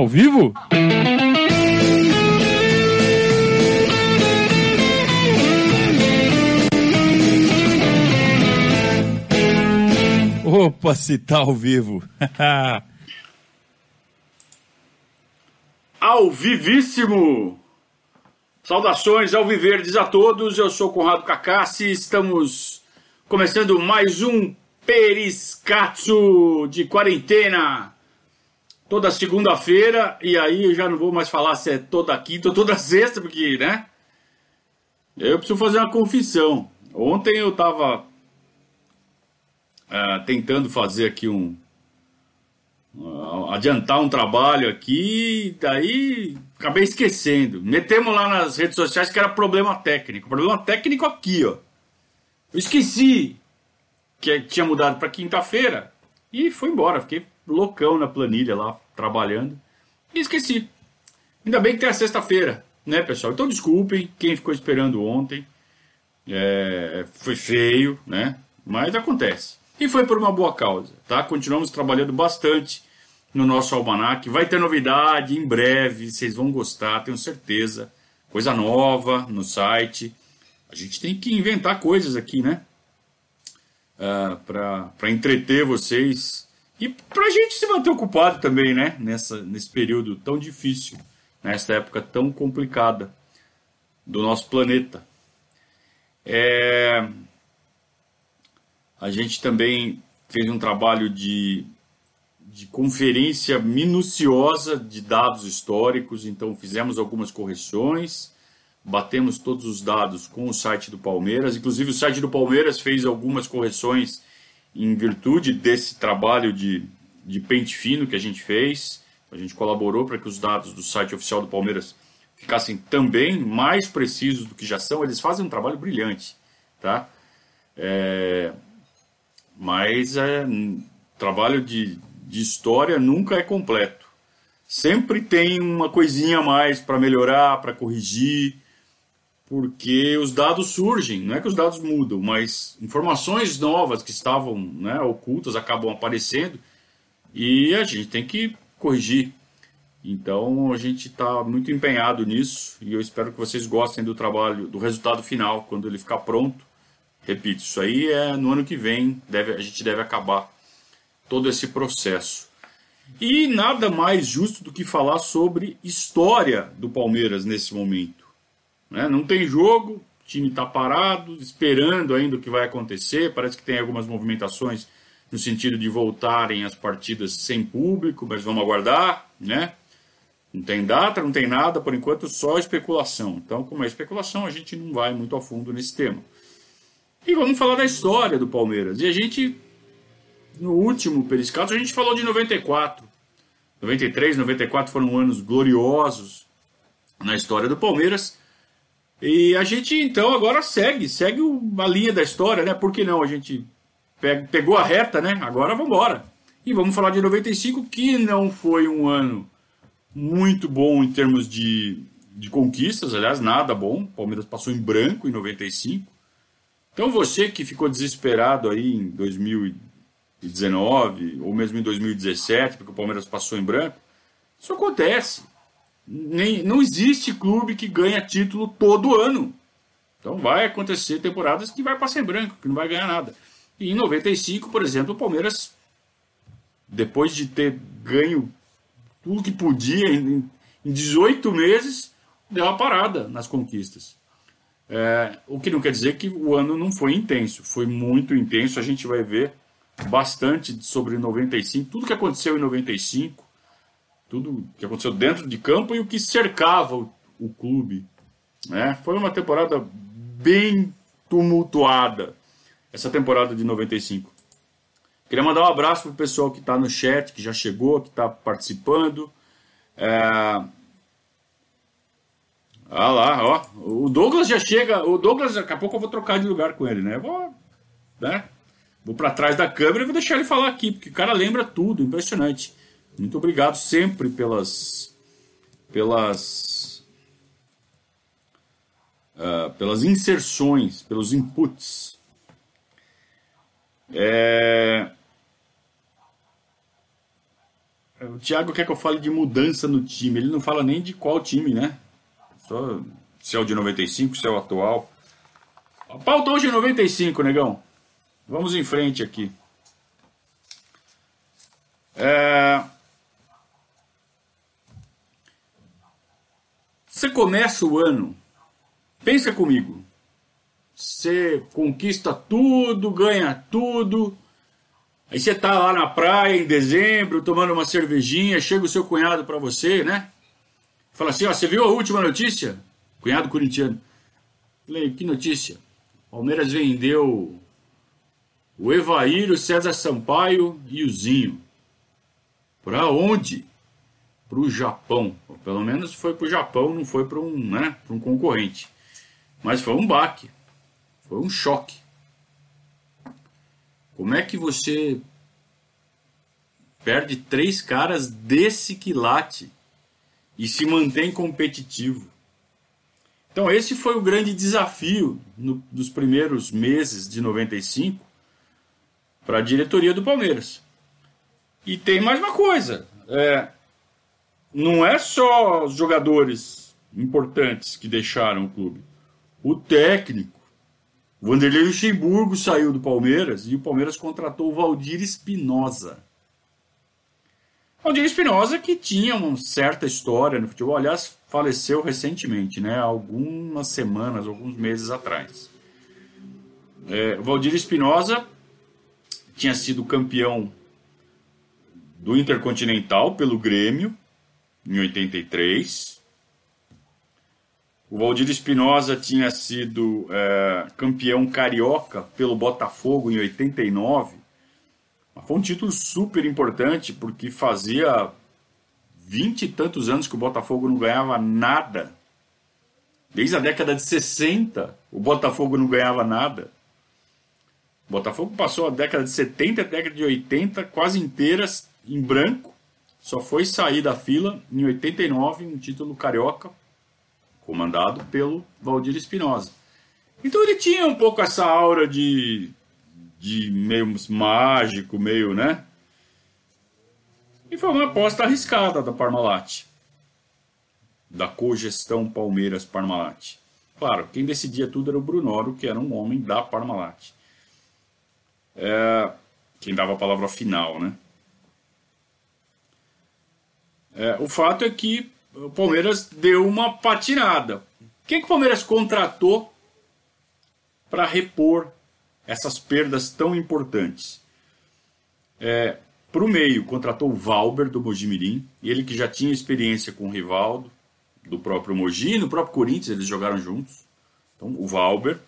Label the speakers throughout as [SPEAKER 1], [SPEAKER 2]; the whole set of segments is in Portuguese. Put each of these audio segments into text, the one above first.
[SPEAKER 1] Ao vivo? Opa, se tá ao vivo.
[SPEAKER 2] ao vivíssimo! Saudações ao Viverdes a todos, eu sou Conrado Cacassi, estamos começando mais um Periscatso de quarentena. Toda segunda-feira, e aí eu já não vou mais falar se é toda quinta ou toda sexta, porque, né? Eu preciso fazer uma confissão. Ontem eu tava uh, tentando fazer aqui um. Uh, adiantar um trabalho aqui, daí acabei esquecendo. Metemos lá nas redes sociais que era problema técnico. Problema técnico aqui, ó. Eu esqueci que tinha mudado para quinta-feira e foi embora. Fiquei loucão na planilha lá, trabalhando. E esqueci. Ainda bem que tem a sexta-feira, né, pessoal? Então desculpem quem ficou esperando ontem. É, foi feio, né? Mas acontece. E foi por uma boa causa, tá? Continuamos trabalhando bastante no nosso almanac. Vai ter novidade em breve, vocês vão gostar, tenho certeza. Coisa nova no site. A gente tem que inventar coisas aqui, né? uh, ah, para entreter vocês e para a gente se manter ocupado também, né? Nessa, nesse período tão difícil, nessa época tão complicada do nosso planeta. É... A gente também fez um trabalho de, de conferência minuciosa de dados históricos, então fizemos algumas correções batemos todos os dados com o site do Palmeiras. Inclusive, o site do Palmeiras fez algumas correções em virtude desse trabalho de, de pente fino que a gente fez. A gente colaborou para que os dados do site oficial do Palmeiras ficassem também mais precisos do que já são. Eles fazem um trabalho brilhante, tá? É, mas é, trabalho de, de história nunca é completo. Sempre tem uma coisinha a mais para melhorar, para corrigir porque os dados surgem, não é que os dados mudam, mas informações novas que estavam né, ocultas acabam aparecendo e a gente tem que corrigir. Então a gente está muito empenhado nisso e eu espero que vocês gostem do trabalho, do resultado final, quando ele ficar pronto. Repito, isso aí é no ano que vem, deve, a gente deve acabar todo esse processo. E nada mais justo do que falar sobre história do Palmeiras nesse momento. Né? Não tem jogo, o time está parado, esperando ainda o que vai acontecer. Parece que tem algumas movimentações no sentido de voltarem as partidas sem público, mas vamos aguardar, né? Não tem data, não tem nada, por enquanto só especulação. Então, como é especulação, a gente não vai muito a fundo nesse tema. E vamos falar da história do Palmeiras. E a gente, no último Periscato, a gente falou de 94. 93, 94 foram anos gloriosos na história do Palmeiras. E a gente então agora segue, segue a linha da história, né? Por que não? A gente pegou a reta, né? Agora vamos embora. E vamos falar de 95, que não foi um ano muito bom em termos de, de conquistas, aliás, nada bom. O Palmeiras passou em branco em 95. Então você que ficou desesperado aí em 2019 ou mesmo em 2017, porque o Palmeiras passou em branco, isso acontece nem, não existe clube que ganha título todo ano. Então vai acontecer temporadas que vai passar em branco, que não vai ganhar nada. E em 95, por exemplo, o Palmeiras, depois de ter ganho tudo que podia em, em 18 meses, deu uma parada nas conquistas. É, o que não quer dizer que o ano não foi intenso, foi muito intenso. A gente vai ver bastante sobre 95, tudo que aconteceu em 95, tudo que aconteceu dentro de campo e o que cercava o, o clube. Né? Foi uma temporada bem tumultuada, essa temporada de 95. Queria mandar um abraço para o pessoal que está no chat, que já chegou, que está participando. É... Ah lá, ó. O Douglas já chega. O Douglas, daqui a pouco eu vou trocar de lugar com ele, né? Vou, né? Vou para trás da câmera e vou deixar ele falar aqui, porque o cara lembra tudo, impressionante. Muito obrigado sempre pelas pelas uh, pelas inserções, pelos inputs. É... o Thiago quer que eu fale de mudança no time. Ele não fala nem de qual time, né? Só se é o de 95, se é o atual. A pauta hoje é 95, negão. Vamos em frente aqui. É... Você começa o ano, pensa comigo. Você conquista tudo, ganha tudo. Aí você tá lá na praia em dezembro, tomando uma cervejinha, chega o seu cunhado para você, né? Fala assim, ó, você viu a última notícia? Cunhado corintiano. Falei, que notícia? Palmeiras vendeu o Evair, o César Sampaio e o Zinho. Para onde? Para o Japão. Pelo menos foi para o Japão, não foi para um, né, um concorrente. Mas foi um baque. Foi um choque. Como é que você perde três caras desse quilate e se mantém competitivo? Então, esse foi o grande desafio no, dos primeiros meses de 95 para a diretoria do Palmeiras. E tem mais uma coisa: é, não é só os jogadores importantes que deixaram o clube. O técnico, o Vanderlei Luxemburgo saiu do Palmeiras e o Palmeiras contratou o Valdir Espinosa. Valdir Espinosa que tinha uma certa história no futebol, aliás, faleceu recentemente, né? Algumas semanas, alguns meses atrás. É, o Valdir Espinosa tinha sido campeão do Intercontinental pelo Grêmio em 83. O Valdir Espinosa tinha sido é, campeão carioca pelo Botafogo em 89. Foi um título super importante porque fazia vinte e tantos anos que o Botafogo não ganhava nada. Desde a década de 60, o Botafogo não ganhava nada. O Botafogo passou a década de 70 e a década de 80 quase inteiras em branco. Só foi sair da fila em 89, um título carioca, comandado pelo Valdir Espinosa. Então ele tinha um pouco essa aura de, de meio mágico, meio, né? E foi uma aposta arriscada da Parmalat, da cogestão Palmeiras Parmalat. Claro, quem decidia tudo era o Brunoro, que era um homem da Parmalat. É, quem dava a palavra final, né? É, o fato é que o Palmeiras deu uma patinada. Quem que o Palmeiras contratou para repor essas perdas tão importantes? É, para o meio, contratou o Valber do Mojimirim, ele que já tinha experiência com o Rivaldo, do próprio Mogi, no próprio Corinthians, eles jogaram juntos. Então, o Valber.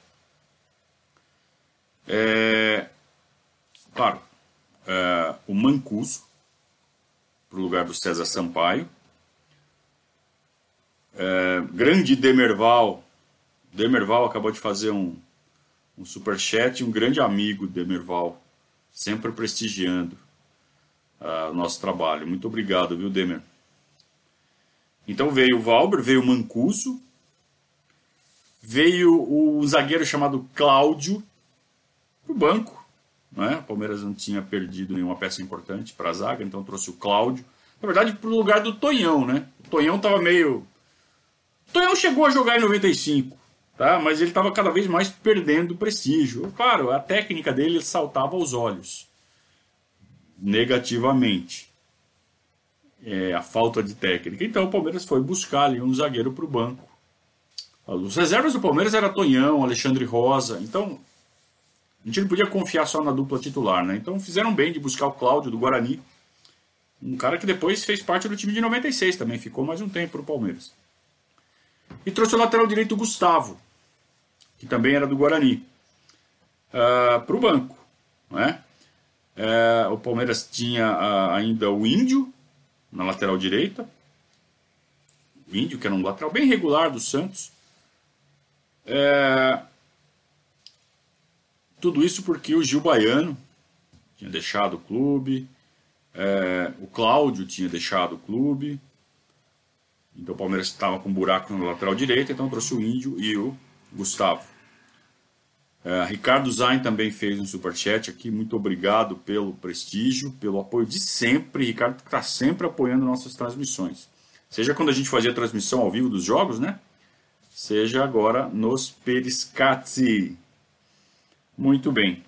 [SPEAKER 2] É, claro, é, o Mancuso, para o lugar do César Sampaio. É, grande Demerval. Demerval acabou de fazer um, um superchat, um grande amigo Demerval, sempre prestigiando uh, o nosso trabalho. Muito obrigado, viu, Demer? Então veio o Valber, veio o Mancuso, veio o zagueiro chamado Cláudio para o banco. Né? O Palmeiras não tinha perdido nenhuma peça importante para a zaga, então trouxe o Cláudio. Na verdade, para o lugar do Tonhão, né? O Tonhão estava meio. O Tonhão chegou a jogar em 95, tá? mas ele estava cada vez mais perdendo prestígio. Claro, a técnica dele saltava aos olhos negativamente. É, a falta de técnica. Então o Palmeiras foi buscar ali um zagueiro para o banco. Os reservas do Palmeiras era Tonhão, Alexandre Rosa. Então a gente não podia confiar só na dupla titular, né? Então fizeram bem de buscar o Cláudio do Guarani, um cara que depois fez parte do time de 96 também, ficou mais um tempo para o Palmeiras. E trouxe o lateral direito Gustavo, que também era do Guarani, uh, ah, para o banco. Né? Uh, o Palmeiras tinha uh, ainda o Índio na lateral direita. O Índio, que era um lateral bem regular do Santos. Uh, tudo isso porque o Gil Baiano tinha deixado o clube, é, o Cláudio tinha deixado o clube, então o Palmeiras estava com um buraco no lateral direito, então trouxe o Índio e o Gustavo. É, Ricardo Zain também fez um superchat aqui. Muito obrigado pelo prestígio, pelo apoio de sempre. Ricardo está sempre apoiando nossas transmissões. Seja quando a gente fazia transmissão ao vivo dos jogos, né? Seja agora nos Periscati. Muito bem.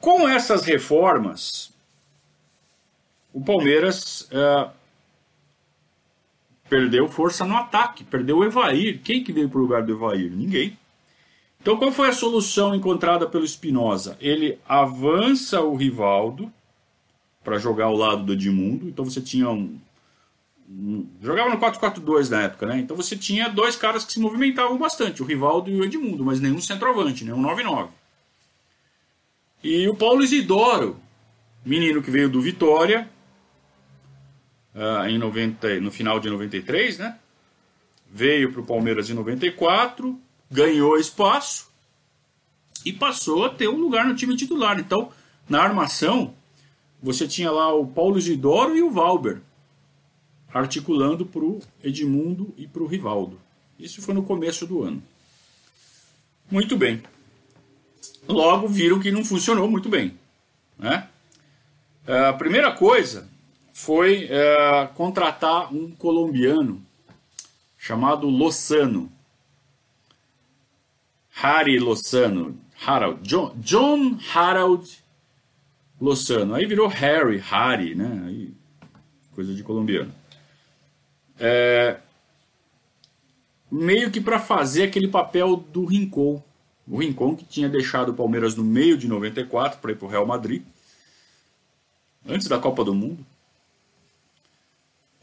[SPEAKER 2] Com essas reformas, o Palmeiras é, perdeu força no ataque, perdeu o Evair. Quem que veio para o lugar do Evair? Ninguém. Então, qual foi a solução encontrada pelo Espinosa? Ele avança o Rivaldo para jogar ao lado do Edmundo. Então, você tinha um. Jogava no 4-4-2 na época, né? Então, você tinha dois caras que se movimentavam bastante, o Rivaldo e o Edmundo, mas nenhum centroavante, nenhum 9-9. E o Paulo Isidoro, menino que veio do Vitória, uh, em 90, no final de 93, né? Veio para o Palmeiras em 94 ganhou espaço e passou a ter um lugar no time titular. Então, na armação, você tinha lá o Paulo Isidoro e o Valber articulando para o Edmundo e para o Rivaldo. Isso foi no começo do ano. Muito bem. Logo viram que não funcionou muito bem. Né? A primeira coisa foi é, contratar um colombiano chamado Lozano. Harry Lozano, Harold, John, John Harold Lozano. Aí virou Harry, Harry, né? Aí, coisa de colombiano. É, meio que para fazer aquele papel do Rincon. O Rincon que tinha deixado o Palmeiras no meio de 94 para ir para o Real Madrid, antes da Copa do Mundo.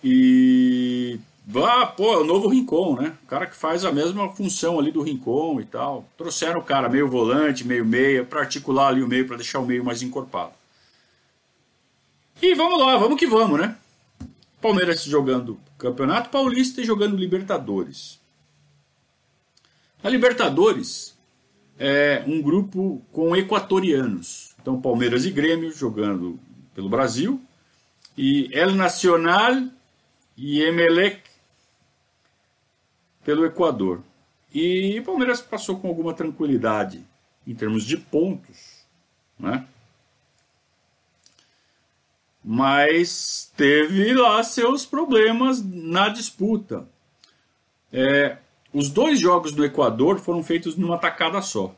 [SPEAKER 2] E ah, pô, é o novo Rincon, né? O cara que faz a mesma função ali do Rincon e tal. Trouxeram o cara meio volante, meio meia, para articular ali o meio, para deixar o meio mais encorpado. E vamos lá, vamos que vamos, né? Palmeiras jogando Campeonato Paulista e jogando Libertadores. A Libertadores é um grupo com equatorianos. Então, Palmeiras e Grêmio jogando pelo Brasil. E El Nacional e Emelec pelo Equador. E o Palmeiras passou com alguma tranquilidade em termos de pontos, né? Mas teve lá seus problemas na disputa. É, os dois jogos do Equador foram feitos numa tacada só.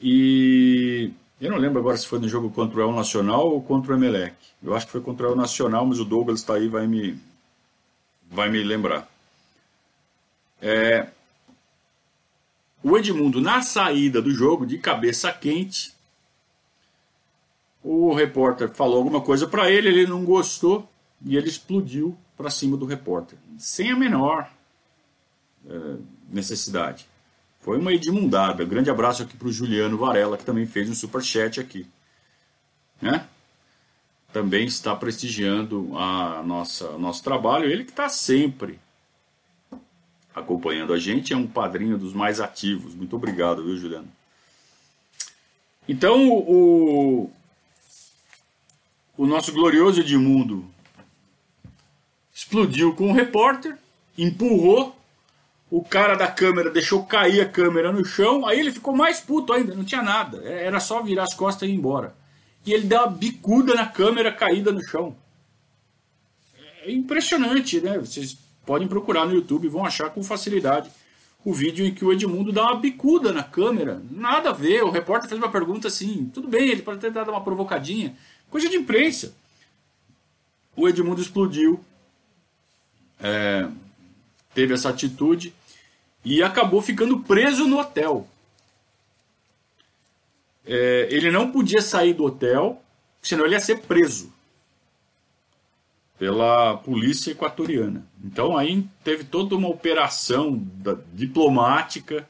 [SPEAKER 2] E eu não lembro agora se foi no jogo contra o El Nacional ou contra o Emelec. Eu acho que foi contra o El Nacional, mas o Douglas está aí vai me vai me lembrar. É, o Edmundo, na saída do jogo, de cabeça quente, o repórter falou alguma coisa para ele, ele não gostou e ele explodiu para cima do repórter, sem a menor é, necessidade. Foi uma edmundada. Grande abraço aqui para o Juliano Varela, que também fez um super chat aqui. Né? também está prestigiando a nossa nosso trabalho. Ele que está sempre acompanhando a gente, é um padrinho dos mais ativos. Muito obrigado, viu, Juliano? Então, o, o nosso glorioso Edmundo explodiu com o repórter, empurrou, o cara da câmera deixou cair a câmera no chão, aí ele ficou mais puto ainda, não tinha nada, era só virar as costas e ir embora e ele dá uma bicuda na câmera caída no chão. É impressionante, né? Vocês podem procurar no YouTube e vão achar com facilidade o vídeo em que o Edmundo dá uma bicuda na câmera. Nada a ver, o repórter fez uma pergunta assim, tudo bem, ele pode ter dado uma provocadinha. Coisa de imprensa. O Edmundo explodiu, é, teve essa atitude e acabou ficando preso no hotel é, ele não podia sair do hotel, senão ele ia ser preso pela polícia equatoriana. Então aí teve toda uma operação da, diplomática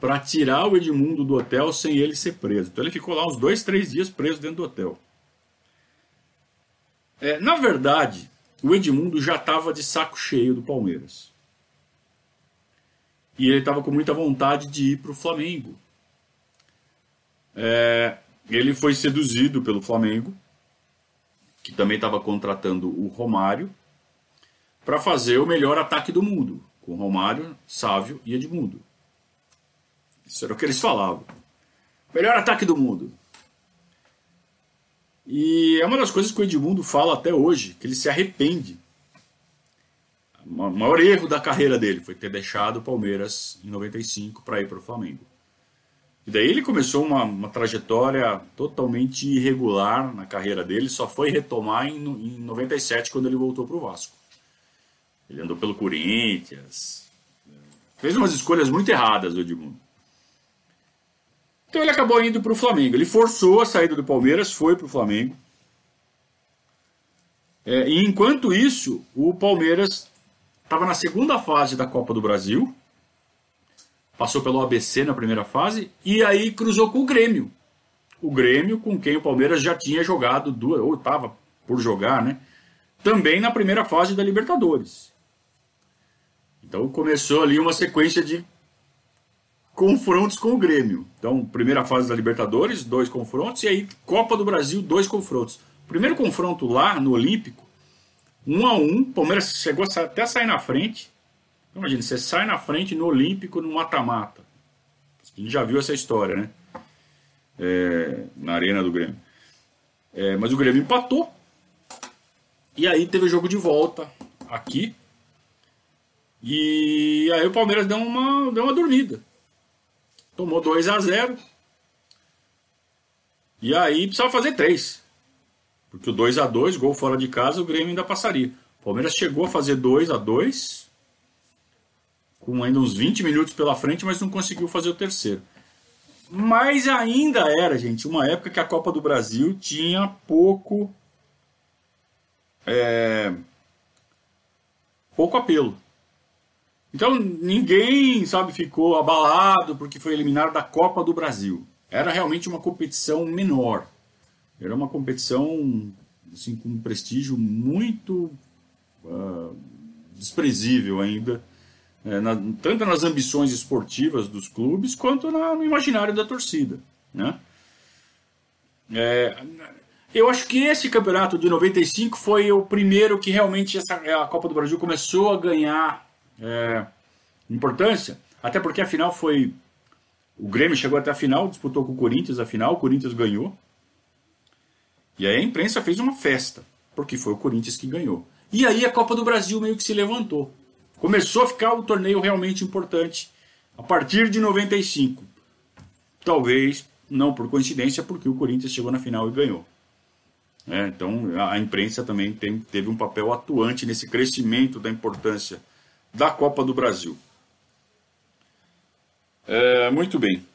[SPEAKER 2] para tirar o Edmundo do hotel sem ele ser preso. Então ele ficou lá uns dois, três dias preso dentro do hotel. É, na verdade, o Edmundo já estava de saco cheio do Palmeiras. E ele estava com muita vontade de ir para o Flamengo. É, ele foi seduzido pelo Flamengo, que também estava contratando o Romário, para fazer o melhor ataque do mundo. com Romário, Sávio e Edmundo. Isso era o que eles falavam. Melhor ataque do mundo. E é uma das coisas que o Edmundo fala até hoje, que ele se arrepende. O maior erro da carreira dele foi ter deixado o Palmeiras em 95 para ir para o Flamengo. E daí ele começou uma, uma, trajetória totalmente irregular na carreira dele, só foi retomar em, em 97 quando ele voltou para o Vasco. Ele andou pelo Corinthians, fez umas escolhas muito erradas, o Edmundo. Então ele acabou indo para o Flamengo. Ele forçou a saída do Palmeiras, foi para o Flamengo. É, e enquanto isso, o Palmeiras estava na segunda fase da Copa do Brasil, passou pelo ABC na primeira fase e aí cruzou com o Grêmio. O Grêmio com quem o Palmeiras já tinha jogado duas, ou estava por jogar, né? Também na primeira fase da Libertadores. Então começou ali uma sequência de confrontos com o Grêmio. Então, primeira fase da Libertadores, dois confrontos, e aí Copa do Brasil, dois confrontos. Primeiro confronto lá no Olímpico, um a um, Palmeiras chegou até a sair na frente. Imagina, você sai na frente no Olímpico no mata-mata. A gente já viu essa história, né? É, na arena do Grêmio. É, mas o Grêmio empatou. E aí teve o jogo de volta aqui. E aí o Palmeiras deu uma, deu uma dormida. Tomou 2 a 0 E aí precisava fazer 3. Porque o 2 a 2 gol fora de casa, o Grêmio ainda passaria. O Palmeiras chegou a fazer 2 a 2 com ainda uns 20 minutos pela frente, mas não conseguiu fazer o terceiro. Mas ainda era, gente, uma época que a Copa do Brasil tinha pouco. É, pouco apelo. Então ninguém, sabe, ficou abalado porque foi eliminado da Copa do Brasil. Era realmente uma competição menor. Era uma competição assim, com um prestígio muito uh, desprezível ainda, é, na, tanto nas ambições esportivas dos clubes quanto na, no imaginário da torcida. Né? É, eu acho que esse campeonato de 95 foi o primeiro que realmente essa, a Copa do Brasil começou a ganhar é, importância, até porque a final foi. O Grêmio chegou até a final, disputou com o Corinthians a final, o Corinthians ganhou. E aí a imprensa fez uma festa, porque foi o Corinthians que ganhou. E aí a Copa do Brasil meio que se levantou. Começou a ficar o torneio realmente importante a partir de 95. Talvez, não por coincidência, porque o Corinthians chegou na final e ganhou. É, então a imprensa também tem, teve um papel atuante nesse crescimento da importância da Copa do Brasil. É, muito bem.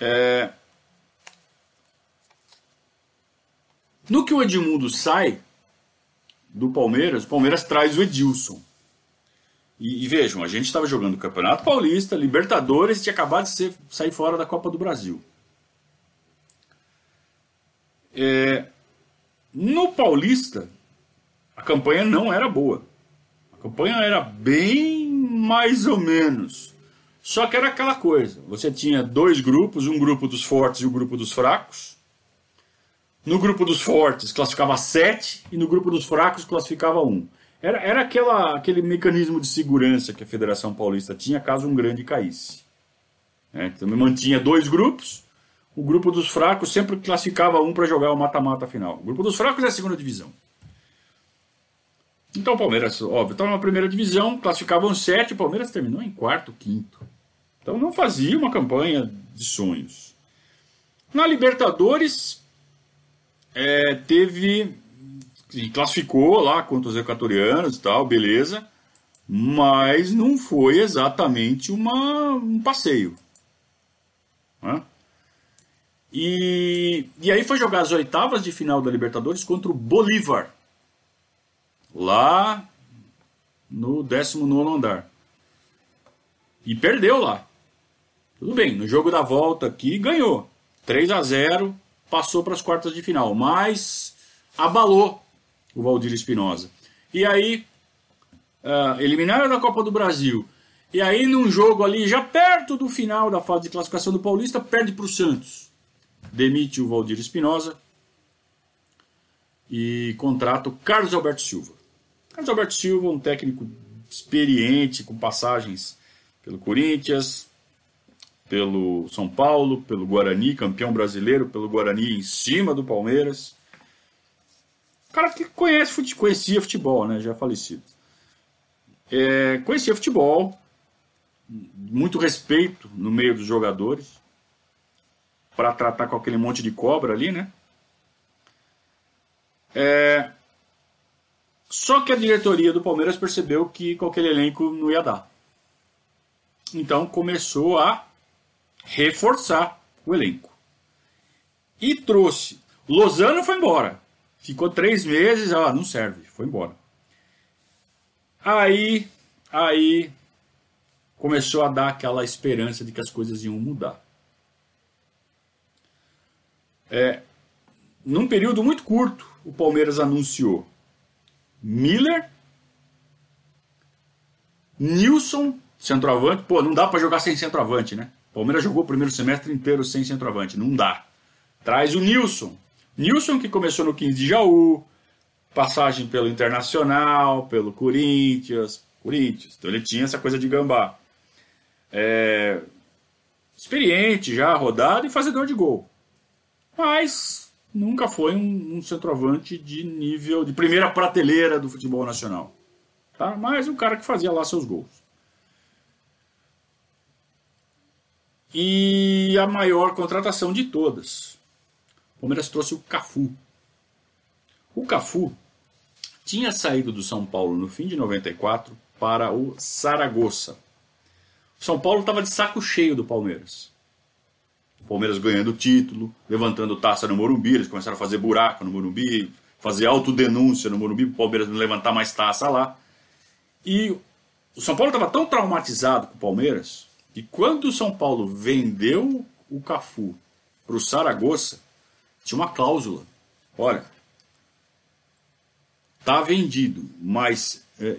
[SPEAKER 2] É, no que o Edmundo sai do Palmeiras, o Palmeiras traz o Edilson. E, e vejam, a gente estava jogando Campeonato Paulista, Libertadores, tinha acabado de ser, sair fora da Copa do Brasil. É, no Paulista, a campanha não era boa campanha era bem mais ou menos. Só que era aquela coisa: você tinha dois grupos, um grupo dos fortes e o um grupo dos fracos. No grupo dos fortes classificava sete e no grupo dos fracos classificava um. Era, era aquela, aquele mecanismo de segurança que a Federação Paulista tinha caso um grande caísse. É, então mantinha dois grupos. O grupo dos fracos sempre classificava um para jogar o mata-mata final. O grupo dos fracos é a segunda divisão. Então o Palmeiras, óbvio, estava na primeira divisão, classificavam sete, o Palmeiras terminou em quarto, quinto. Então não fazia uma campanha de sonhos. Na Libertadores, é, teve. classificou lá contra os equatorianos e tal, beleza. Mas não foi exatamente uma, um passeio. Né? E, e aí foi jogar as oitavas de final da Libertadores contra o Bolívar lá no 19 andar. E perdeu lá. Tudo bem, no jogo da volta aqui ganhou. 3 a 0 passou para as quartas de final, mas abalou o Valdir Espinosa. E aí, uh, eliminaram da Copa do Brasil. E aí, num jogo ali, já perto do final da fase de classificação do Paulista, perde para o Santos. Demite o Valdir Espinosa e contrata o Carlos Alberto Silva. Carlos Alberto Silva, um técnico experiente, com passagens pelo Corinthians, pelo São Paulo, pelo Guarani, campeão brasileiro, pelo Guarani em cima do Palmeiras. Cara que conhece, conhecia futebol, né? Já falecido. É, conhecia futebol, muito respeito no meio dos jogadores, para tratar com aquele monte de cobra ali, né? É, só que a diretoria do Palmeiras percebeu que com aquele elenco não ia dar. Então começou a reforçar o elenco. E trouxe. Lozano foi embora. Ficou três meses, ah, não serve, foi embora. Aí, aí começou a dar aquela esperança de que as coisas iam mudar. É, num período muito curto, o Palmeiras anunciou Miller, Nilson, centroavante. Pô, não dá para jogar sem centroavante, né? O Palmeiras jogou o primeiro semestre inteiro sem centroavante. Não dá. Traz o Nilson. Nilson que começou no 15 de Jaú, passagem pelo Internacional, pelo Corinthians. Corinthians. Então ele tinha essa coisa de gambá. É, experiente já, rodado e fazedor de gol. Mas nunca foi um, um, centroavante de nível, de primeira prateleira do futebol nacional. Tá? Mas um cara que fazia lá seus gols. E a maior contratação de todas. O Palmeiras trouxe o Cafu. O Cafu tinha saído do São Paulo no fim de 94 para o Saragossa. São Paulo estava de saco cheio do Palmeiras. O Palmeiras ganhando título, levantando taça no Morumbi, eles começaram a fazer buraco no Morumbi, fazer autodenúncia no Morumbi o Palmeiras não levantar mais taça lá. E o São Paulo estava tão traumatizado com o Palmeiras que quando o São Paulo vendeu o Cafu para o Saragossa, tinha uma cláusula. Olha, tá vendido, mas é,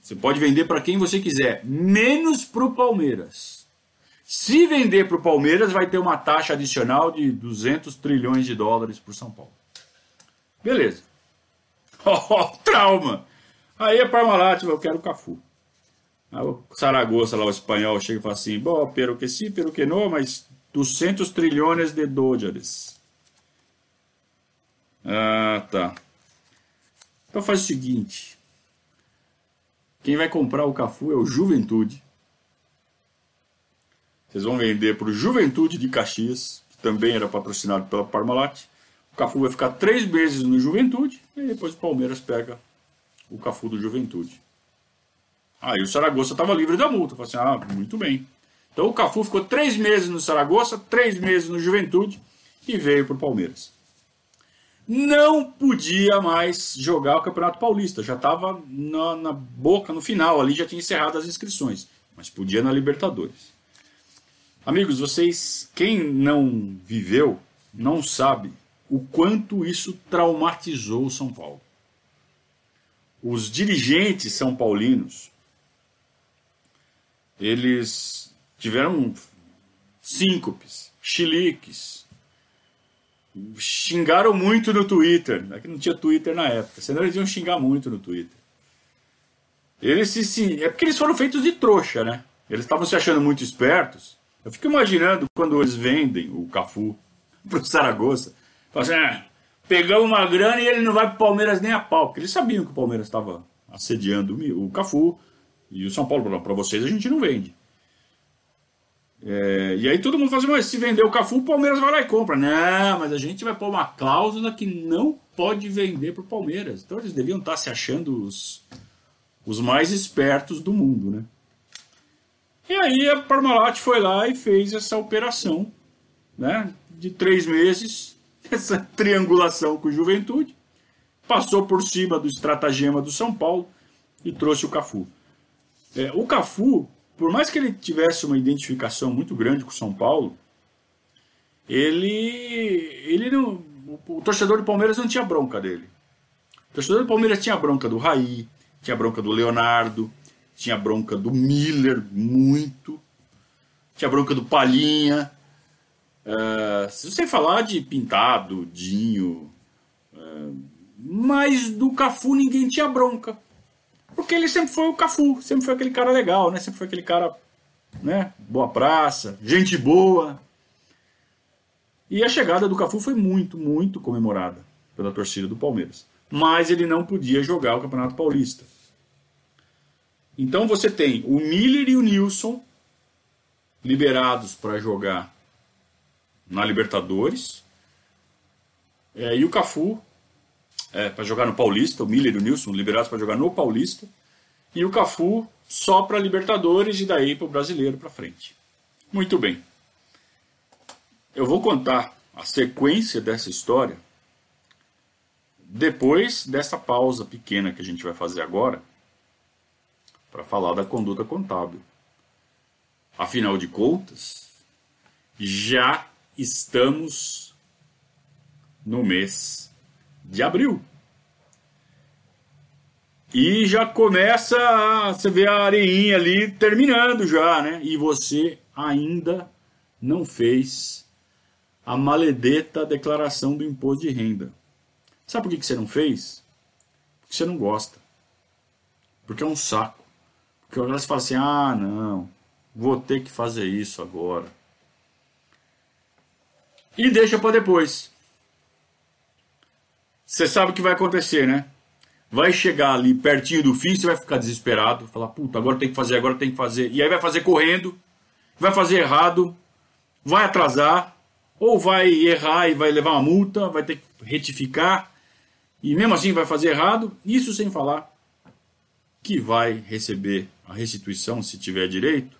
[SPEAKER 2] você pode vender para quem você quiser, menos para o Palmeiras. Se vender para o Palmeiras, vai ter uma taxa adicional de 200 trilhões de dólares para o São Paulo. Beleza. Oh, trauma! Aí a Parmalat, eu quero o Cafu. Aí o Saragossa, lá o espanhol, chega e fala assim: Bom, pero que sim, pero que não, mas 200 trilhões de dólares. Ah, tá. Então faz o seguinte: quem vai comprar o Cafu é o Juventude. Vocês vão vender para o Juventude de Caxias, que também era patrocinado pela Parmalat. O Cafu vai ficar três meses no Juventude e depois o Palmeiras pega o Cafu do Juventude. Aí o Saragossa estava livre da multa. Falei assim, ah, muito bem. Então o Cafu ficou três meses no Saragossa, três meses no Juventude e veio para o Palmeiras não podia mais jogar o Campeonato Paulista. Já estava na, na, boca, no final ali, já tinha encerrado as inscrições. Mas podia na Libertadores. Amigos, vocês, quem não viveu, não sabe o quanto isso traumatizou o São Paulo. Os dirigentes são paulinos, eles tiveram síncopes, chiliques, xingaram muito no Twitter. É que não tinha Twitter na época, senão eles iam xingar muito no Twitter. Eles se, se, é porque eles foram feitos de trouxa, né? Eles estavam se achando muito espertos. Eu fico imaginando quando eles vendem o Cafu pro Saragossa. Falam assim, ah, pegamos uma grana e ele não vai pro Palmeiras nem a pau. Porque eles sabiam que o Palmeiras estava assediando o Cafu. E o São Paulo para vocês a gente não vende. É, e aí todo mundo fala assim, mas se vender o Cafu, o Palmeiras vai lá e compra. Não, mas a gente vai pôr uma cláusula que não pode vender para o Palmeiras. Então eles deviam estar se achando os, os mais espertos do mundo, né? E aí a Parmalat foi lá e fez essa operação, né? De três meses, essa triangulação com o Juventude, passou por cima do estratagema do São Paulo e trouxe o Cafu. É, o Cafu por mais que ele tivesse uma identificação muito grande com o São Paulo, ele, ele não, o, torcedor do Palmeiras não tinha bronca dele. O torcedor do Palmeiras tinha bronca do Raí, tinha bronca do Leonardo, tinha bronca do Miller, muito, tinha bronca do Palhinha. Uh, se você falar de Pintado, Dinho, uh, mas do Cafu ninguém tinha bronca. Porque ele sempre foi o Cafu, sempre foi aquele cara legal, né? Sempre foi aquele cara, né? Boa praça, gente boa. E a chegada do Cafu foi muito, muito comemorada pela torcida do Palmeiras. Mas ele não podia jogar o Campeonato Paulista. Então você tem o Miller e o Nilson liberados para jogar na Libertadores. É, e o Cafu é, para jogar no Paulista, o Miller e o Nilson liberados para jogar no Paulista. E o Cafu só para Libertadores e daí para o Brasileiro para frente. Muito bem. Eu vou contar a sequência dessa história depois dessa pausa pequena que a gente vai fazer agora para falar da conduta contábil. Afinal de contas, já estamos no mês de abril. E já começa a você vê a areinha ali terminando já, né? E você ainda não fez a maledeta declaração do imposto de renda. Sabe por que você não fez? Porque você não gosta. Porque é um saco. Porque agora você fala assim: ah, não, vou ter que fazer isso agora. E deixa para depois. Você sabe o que vai acontecer, né? Vai chegar ali pertinho do fim, você vai ficar desesperado, falar, puta, agora tem que fazer, agora tem que fazer. E aí vai fazer correndo, vai fazer errado, vai atrasar, ou vai errar e vai levar uma multa, vai ter que retificar, e mesmo assim vai fazer errado, isso sem falar que vai receber a restituição, se tiver direito,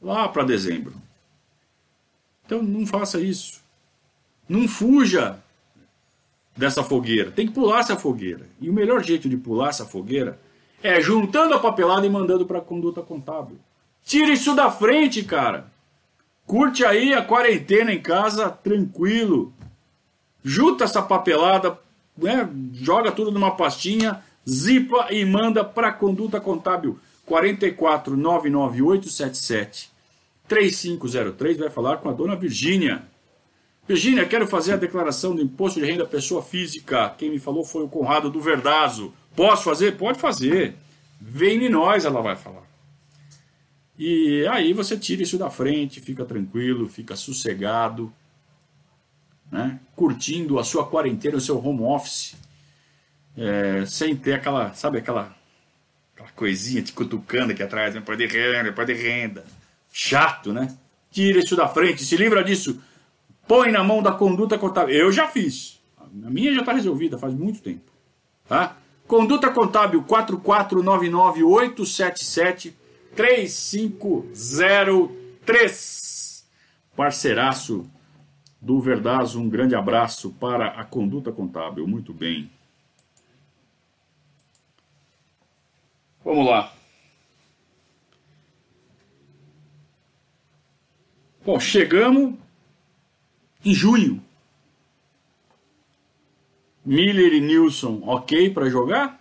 [SPEAKER 2] lá para dezembro. Então não faça isso. Não fuja dessa fogueira. Tem que pular essa fogueira. E o melhor jeito de pular essa fogueira é juntando a papelada e mandando para a conduta contábil. Tira isso da frente, cara. Curte aí a quarentena em casa tranquilo. Junta essa papelada, né? joga tudo numa pastinha, zipa e manda para a conduta contábil 4499877 3503. Vai falar com a dona Virgínia. Virgínia, quero fazer a declaração do imposto de renda pessoa física. Quem me falou foi o Conrado do Verdazo. Posso fazer? Pode fazer. Vem em nós, ela vai falar. E aí você tira isso da frente, fica tranquilo, fica sossegado, né? curtindo a sua quarentena, o seu home office, é, sem ter aquela, sabe, aquela, aquela coisinha te cutucando aqui atrás, né? pode renda, pode renda. Chato, né? Tira isso da frente, se livra disso põe na mão da conduta contábil. Eu já fiz. A minha já está resolvida faz muito tempo. Tá? Conduta contábil 44998773503. Parceiraço do Verdazo, um grande abraço para a conduta contábil. Muito bem. Vamos lá. Bom, chegamos em junho. Miller e Nilson, ok para jogar?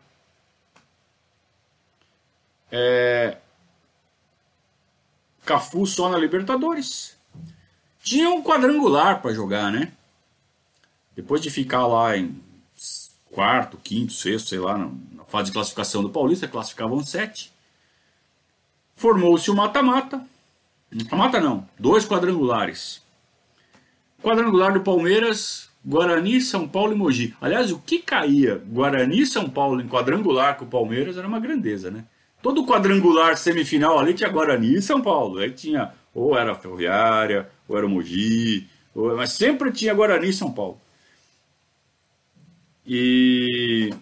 [SPEAKER 2] É... Cafu só na Libertadores. Tinha um quadrangular para jogar, né? Depois de ficar lá em quarto, quinto, sexto, sei lá, na fase de classificação do Paulista, classificavam sete. Formou-se o mata-mata. Mata-mata não, dois quadrangulares. Quadrangular do Palmeiras, Guarani, São Paulo e Mogi. Aliás, o que caía Guarani São Paulo em quadrangular com o Palmeiras era uma grandeza, né? Todo quadrangular semifinal ali tinha Guarani e São Paulo. Aí tinha, ou era Ferroviária, ou era Mogi, ou, mas sempre tinha Guarani e São Paulo. E.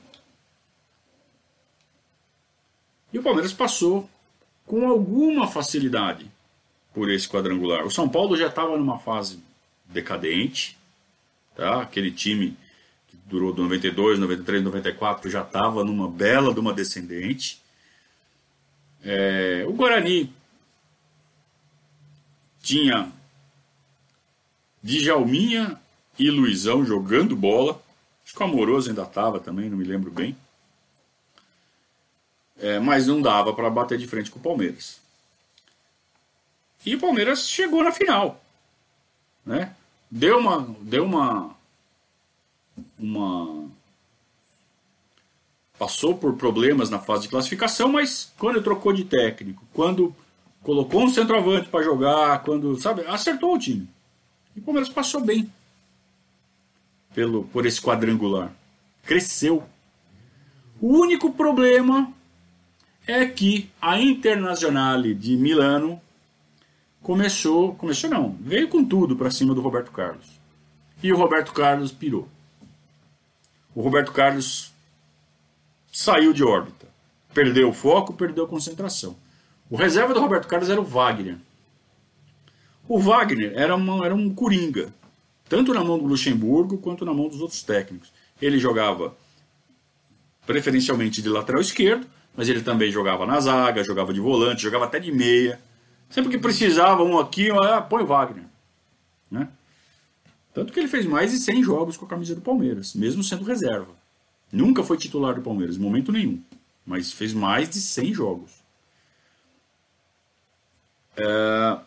[SPEAKER 2] E o Palmeiras passou com alguma facilidade por esse quadrangular. O São Paulo já estava numa fase decadente, tá? Aquele time que durou de 92, 93, 94 já estava numa bela de uma descendente. É, o Guarani tinha Djalminha e Luizão jogando bola. Acho que o Amoroso ainda estava também, não me lembro bem. É, mas não dava para bater de frente com o Palmeiras. E o Palmeiras chegou na final né? Deu uma, deu uma, uma passou por problemas na fase de classificação, mas quando trocou de técnico, quando colocou um centroavante para jogar, quando, sabe, acertou o time. E o Palmeiras passou bem pelo por esse quadrangular. Cresceu. O único problema é que a Internazionale de Milano começou, começou não, veio com tudo para cima do Roberto Carlos. E o Roberto Carlos pirou. O Roberto Carlos saiu de órbita. Perdeu o foco, perdeu a concentração. O reserva do Roberto Carlos era o Wagner. O Wagner era, uma, era um coringa, tanto na mão do Luxemburgo quanto na mão dos outros técnicos. Ele jogava preferencialmente de lateral esquerdo, mas ele também jogava na zaga, jogava de volante, jogava até de meia. Sempre que precisava um aqui, ah, põe o Wagner. Né? Tanto que ele fez mais de 100 jogos com a camisa do Palmeiras, mesmo sendo reserva. Nunca foi titular do Palmeiras, em momento nenhum. Mas fez mais de 100 jogos. É...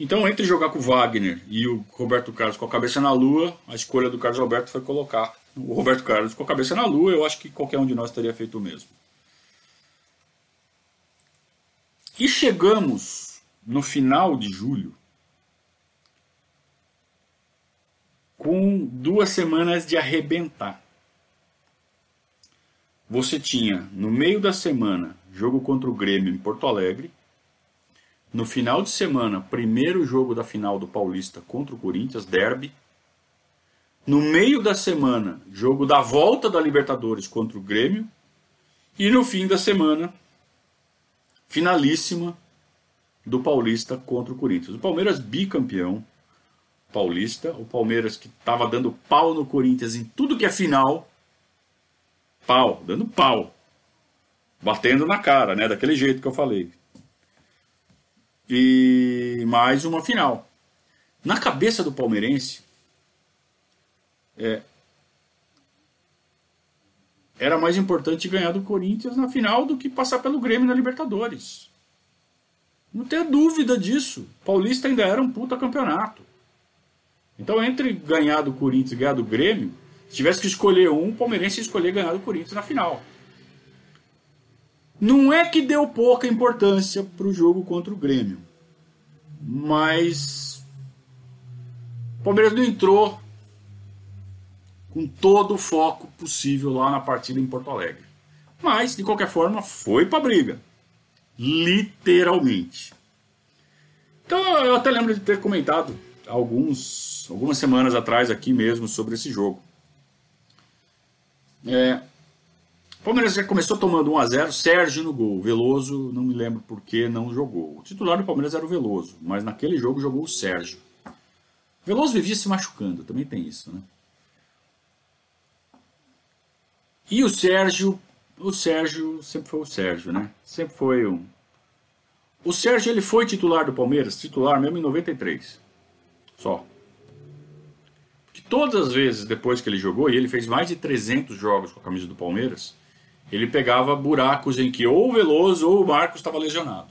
[SPEAKER 2] Então, entre jogar com o Wagner e o Roberto Carlos com a cabeça na lua, a escolha do Carlos Alberto foi colocar o Roberto Carlos com a cabeça na lua. Eu acho que qualquer um de nós teria feito o mesmo. E chegamos no final de julho com duas semanas de arrebentar. Você tinha no meio da semana jogo contra o Grêmio em Porto Alegre. No final de semana, primeiro jogo da final do Paulista contra o Corinthians, derby. No meio da semana, jogo da volta da Libertadores contra o Grêmio. E no fim da semana, finalíssima do Paulista contra o Corinthians. O Palmeiras bicampeão, paulista. O Palmeiras que estava dando pau no Corinthians em tudo que é final. Pau, dando pau. Batendo na cara, né? Daquele jeito que eu falei. E mais uma final. Na cabeça do palmeirense, é, era mais importante ganhar do Corinthians na final do que passar pelo Grêmio na Libertadores. Não tenha dúvida disso. Paulista ainda era um puta campeonato. Então, entre ganhar do Corinthians e ganhar do Grêmio, se tivesse que escolher um, o palmeirense ia escolher ganhar do Corinthians na final. Não é que deu pouca importância para o jogo contra o Grêmio, mas o Palmeiras não entrou com todo o foco possível lá na partida em Porto Alegre. Mas, de qualquer forma, foi para briga. Literalmente. Então, eu até lembro de ter comentado alguns, algumas semanas atrás aqui mesmo sobre esse jogo. É, Palmeiras já começou tomando 1 a 0 Sérgio no gol. Veloso, não me lembro por que não jogou. O titular do Palmeiras era o Veloso, mas naquele jogo jogou o Sérgio. Veloso vivia se machucando, também tem isso, né? E o Sérgio, o Sérgio sempre foi o Sérgio, né? Sempre foi um. O Sérgio ele foi titular do Palmeiras, titular mesmo em 93. Só. Que todas as vezes depois que ele jogou, e ele fez mais de 300 jogos com a camisa do Palmeiras, ele pegava buracos em que ou o Veloso ou o Marcos estava lesionado.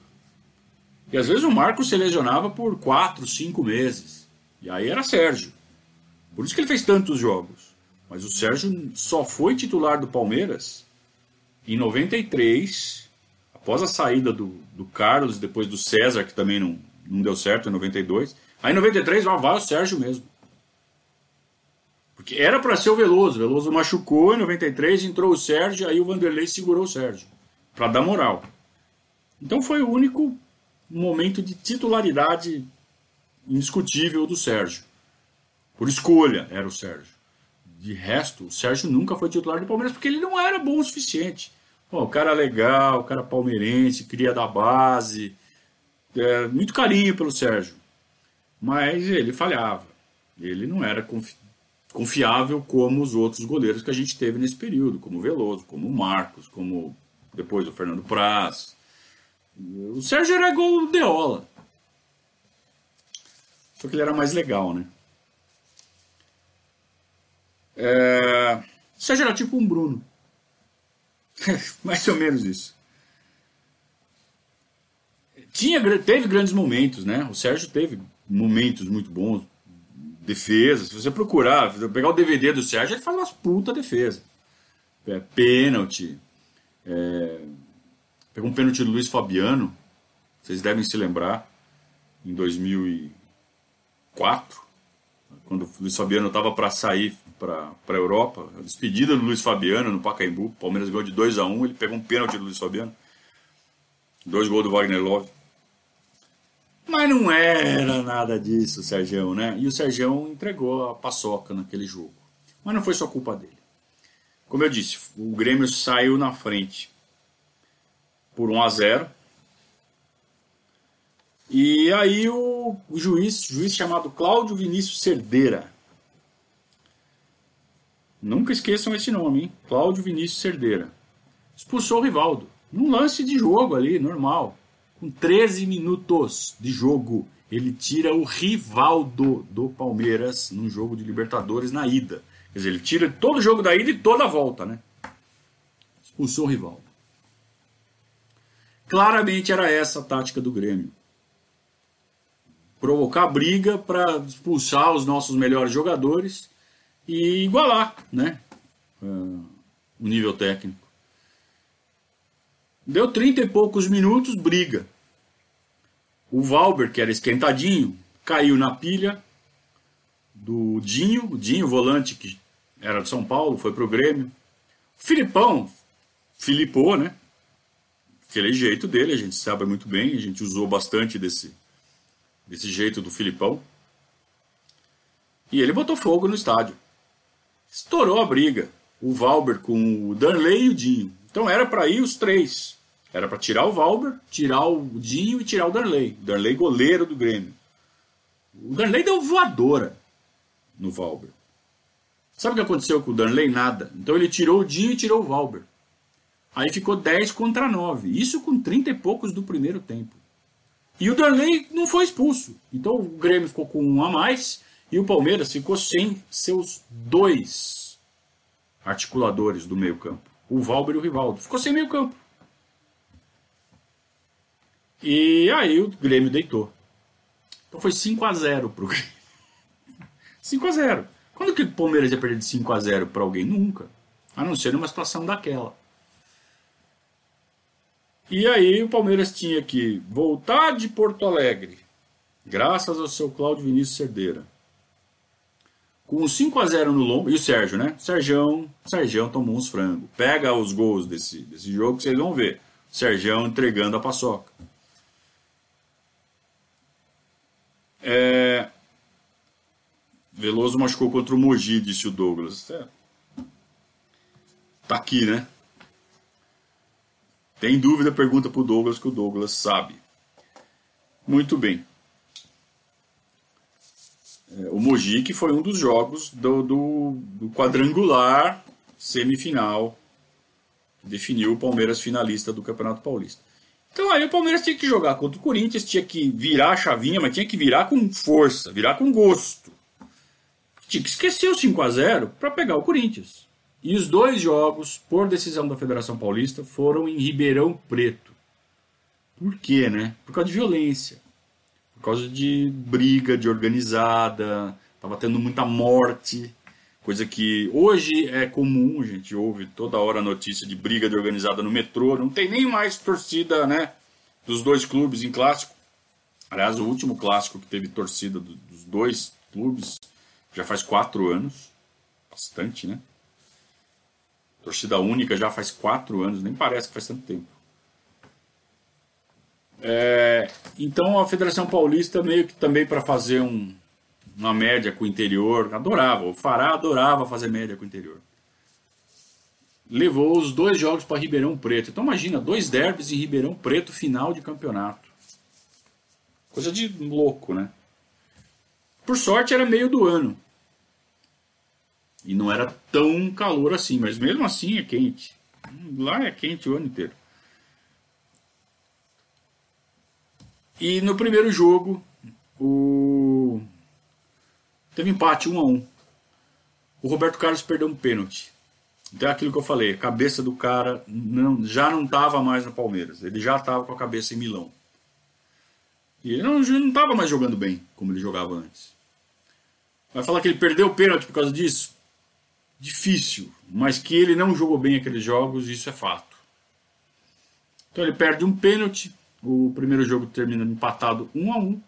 [SPEAKER 2] E às vezes o Marcos se lesionava por 4, 5 meses. E aí era Sérgio. Por isso que ele fez tantos jogos. Mas o Sérgio só foi titular do Palmeiras em 93, após a saída do, do Carlos, depois do César, que também não, não deu certo em 92. Aí em 93 vai, vai o Sérgio mesmo. Porque era para ser o Veloso. O Veloso machucou em 93, entrou o Sérgio, aí o Vanderlei segurou o Sérgio. Para dar moral. Então foi o único momento de titularidade indiscutível do Sérgio. Por escolha era o Sérgio. De resto, o Sérgio nunca foi titular do Palmeiras porque ele não era bom o suficiente. O cara legal, o cara palmeirense, cria da base. É, muito carinho pelo Sérgio mas ele falhava. Ele não era confiável como os outros goleiros que a gente teve nesse período, como o Veloso, como o Marcos, como depois o Fernando Praz. O Sérgio era igual o Deola. Só que ele era mais legal, né? É... O Sérgio era tipo um Bruno. mais ou menos isso. Tinha, teve grandes momentos, né? O Sérgio teve momentos muito bons, defesa. Se você procurar, pegar o DVD do Sérgio, ele faz umas puta defesa. é, pênalti. É, pegou um pênalti do Luiz Fabiano, vocês devem se lembrar, em 2004, quando o Luiz Fabiano estava para sair para a Europa, a despedida do Luiz Fabiano no Pacaembu, o Palmeiras ganhou de 2 a 1 ele pegou um pênalti do Luiz Fabiano, dois gols do Wagner Love. Mas não era nada disso, Sérgio, né? E o Sérgio entregou a paçoca naquele jogo. Mas não foi só culpa dele. Como eu disse, o Grêmio saiu na frente por 1 a 0. E aí o, o juiz, juiz chamado Cláudio Vinícius Cerdeira. Nunca esqueçam esse nome, hein? Cláudio Vinícius Cerdeira. Expulsou o Rivaldo. Num lance de jogo ali, normal. Com 13 minutos de jogo, ele tira o Rivaldo do Palmeiras num jogo de Libertadores na ida. Quer dizer, ele tira todo o jogo da ida e toda a volta, né? Expulsou o Rivaldo. Claramente era essa a tática do Grêmio. Provocar briga para expulsar os nossos melhores jogadores e igualar né, uh, o nível técnico. Deu 30 e poucos minutos, briga. O Valber, que era esquentadinho, caiu na pilha do Dinho, o Dinho, volante que era de São Paulo, foi pro Grêmio. O Filipão, Filipou, né? Aquele jeito dele, a gente sabe muito bem, a gente usou bastante desse, desse jeito do Filipão. E ele botou fogo no estádio. Estourou a briga. O Valber com o Danley e o Dinho. Então era para ir os três. Era para tirar o Valber, tirar o Dinho e tirar o Danley. Danley goleiro do Grêmio. O Danley deu voadora no Valber. Sabe o que aconteceu com o Danley? Nada. Então ele tirou o Dinho e tirou o Valber. Aí ficou 10 contra 9. Isso com 30 e poucos do primeiro tempo. E o Danley não foi expulso. Então o Grêmio ficou com um a mais e o Palmeiras ficou sem seus dois articuladores do meio-campo. O Valber e o Rivaldo. Ficou sem meio-campo. E aí o Grêmio deitou. Então foi 5 a 0 pro Grêmio. 5 a 0 Quando que o Palmeiras ia perder de 5 a 0 para alguém? Nunca. A não ser numa situação daquela. E aí o Palmeiras tinha que voltar de Porto Alegre, graças ao seu Cláudio Vinícius Cerdeira. Com 5 a 0 no lombo, e o Sérgio, né? Sérgio, Sérgio tomou uns frangos. Pega os gols desse, desse jogo que vocês vão ver. Sérgio entregando a paçoca. É... Veloso machucou contra o Mogi, disse o Douglas. É. Tá aqui, né? Tem dúvida, pergunta para o Douglas, que o Douglas sabe. Muito bem. É, o Mogi, que foi um dos jogos do, do, do quadrangular semifinal, que definiu o Palmeiras finalista do Campeonato Paulista. Então aí o Palmeiras tinha que jogar contra o Corinthians, tinha que virar a chavinha, mas tinha que virar com força, virar com gosto. Tinha que esquecer o 5 a 0 para pegar o Corinthians. E os dois jogos, por decisão da Federação Paulista, foram em Ribeirão Preto. Por quê, né? Por causa de violência. Por causa de briga, de organizada. Tava tendo muita morte. Coisa que hoje é comum, a gente ouve toda hora notícia de briga de organizada no metrô. Não tem nem mais torcida, né? Dos dois clubes em clássico. Aliás, o último clássico que teve torcida dos dois clubes já faz quatro anos. Bastante, né? Torcida única já faz quatro anos, nem parece que faz tanto tempo. É, então a Federação Paulista, meio que também para fazer um, uma média com o interior, adorava, o Fará adorava fazer média com o interior. Levou os dois jogos para Ribeirão Preto. Então imagina, dois derbys em Ribeirão Preto, final de campeonato. Coisa de louco, né? Por sorte era meio do ano. E não era tão calor assim, mas mesmo assim é quente. Lá é quente o ano inteiro. E no primeiro jogo, o... teve empate 1 a 1 O Roberto Carlos perdeu um pênalti. Então é aquilo que eu falei, a cabeça do cara não, já não estava mais no Palmeiras. Ele já estava com a cabeça em Milão. E ele não estava mais jogando bem como ele jogava antes. Vai falar que ele perdeu o pênalti por causa disso? difícil, mas que ele não jogou bem aqueles jogos, isso é fato. Então ele perde um pênalti, o primeiro jogo termina empatado 1 a 1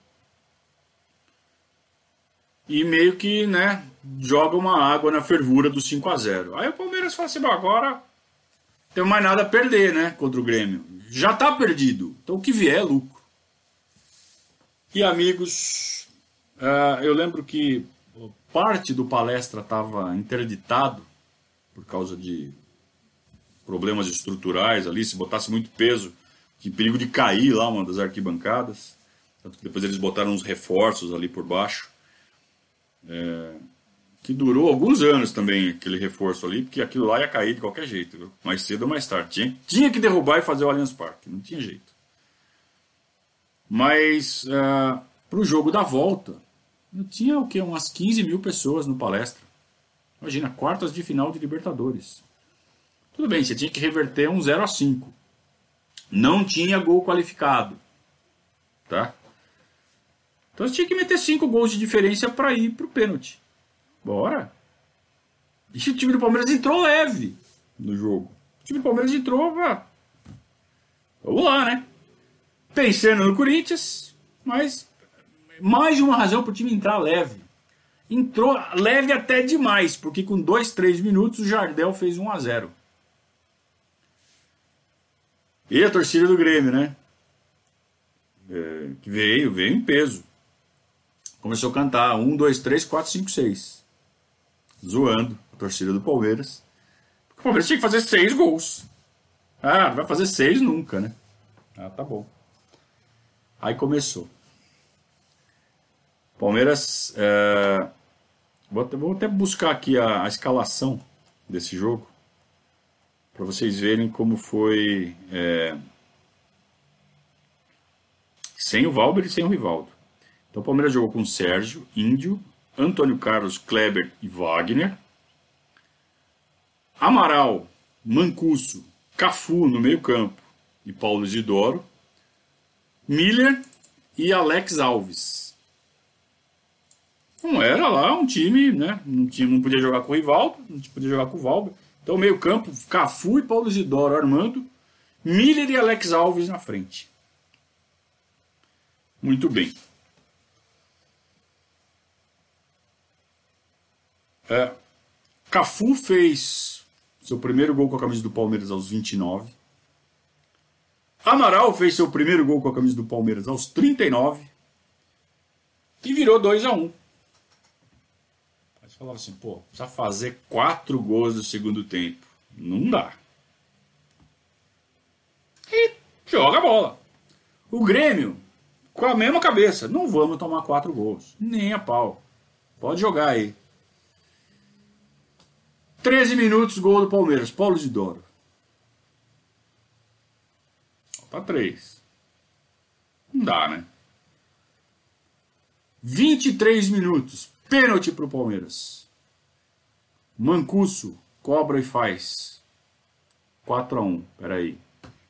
[SPEAKER 2] e meio que, né, joga uma água na fervura do 5 a 0 Aí o Palmeiras fala assim, agora tem mais nada a perder, né, contra o Grêmio. Já tá perdido, então o que vier é lucro. E amigos, uh, eu lembro que parte do palestra estava interditado por causa de problemas estruturais ali, se botasse muito peso, tinha perigo de cair lá uma das arquibancadas. Tanto que depois eles botaram uns reforços ali por baixo. É, que durou alguns anos também, aquele reforço ali, porque aquilo lá ia cair de qualquer jeito, viu? mais cedo ou mais tarde. Tinha, tinha que derrubar e fazer o Allianz Parque, não tinha jeito. Mas uh, para o jogo da volta, eu tinha o que? Umas 15 mil pessoas no palestra. Imagina, quartas de final de Libertadores. Tudo bem, você tinha que reverter um 0 a 5 Não tinha gol qualificado. Tá? Então você tinha que meter 5 gols de diferença para ir para o pênalti. Bora. E o time do Palmeiras entrou leve no jogo. O time do Palmeiras entrou, pá. vamos lá, né? Pensando no Corinthians, mas mais uma razão para o time entrar leve. Entrou leve até demais, porque com 2, 3 minutos o Jardel fez 1 a 0 E a torcida do Grêmio, né? É, que veio, veio em peso. Começou a cantar 1, 2, 3, 4, 5, 6 zoando a torcida do Palmeiras. Porque o Palmeiras tinha que fazer seis gols. Ah, não vai fazer seis nunca, né? Ah, tá bom. Aí começou. Palmeiras. É... Vou, até, vou, até, buscar aqui a, a escalação desse jogo. Para vocês verem como foi. É... Sem o Valber e sem o Rivaldo. Então o Palmeiras jogou com Sérgio, Índio, Antônio Carlos, Kleber e Wagner. Amaral, Mancuso, Cafu no meio-campo e Paulo Isidoro. Miller e Alex Alves. Não era lá um time, né? Não, tinha, não podia jogar com o Rivaldo, não podia jogar com o Valber. Então, meio-campo, Cafu e Paulo Isidoro armando. Miller e Alex Alves na frente. Muito bem. É, Cafu fez seu primeiro gol com a camisa do Palmeiras aos 29. Amaral fez seu primeiro gol com a camisa do Palmeiras aos 39. E virou 2 a 1 um. Você falava assim, pô, precisa fazer quatro gols no segundo tempo. Não dá. E joga a bola. O Grêmio, com a mesma cabeça, não vamos tomar quatro gols. Nem a pau. Pode jogar aí. 13 minutos, gol do Palmeiras. Paulo Isidoro. Falta 3. Não dá, né? 23 minutos. Pênalti para o Palmeiras. Mancuso cobra e faz. 4 a 1 Peraí.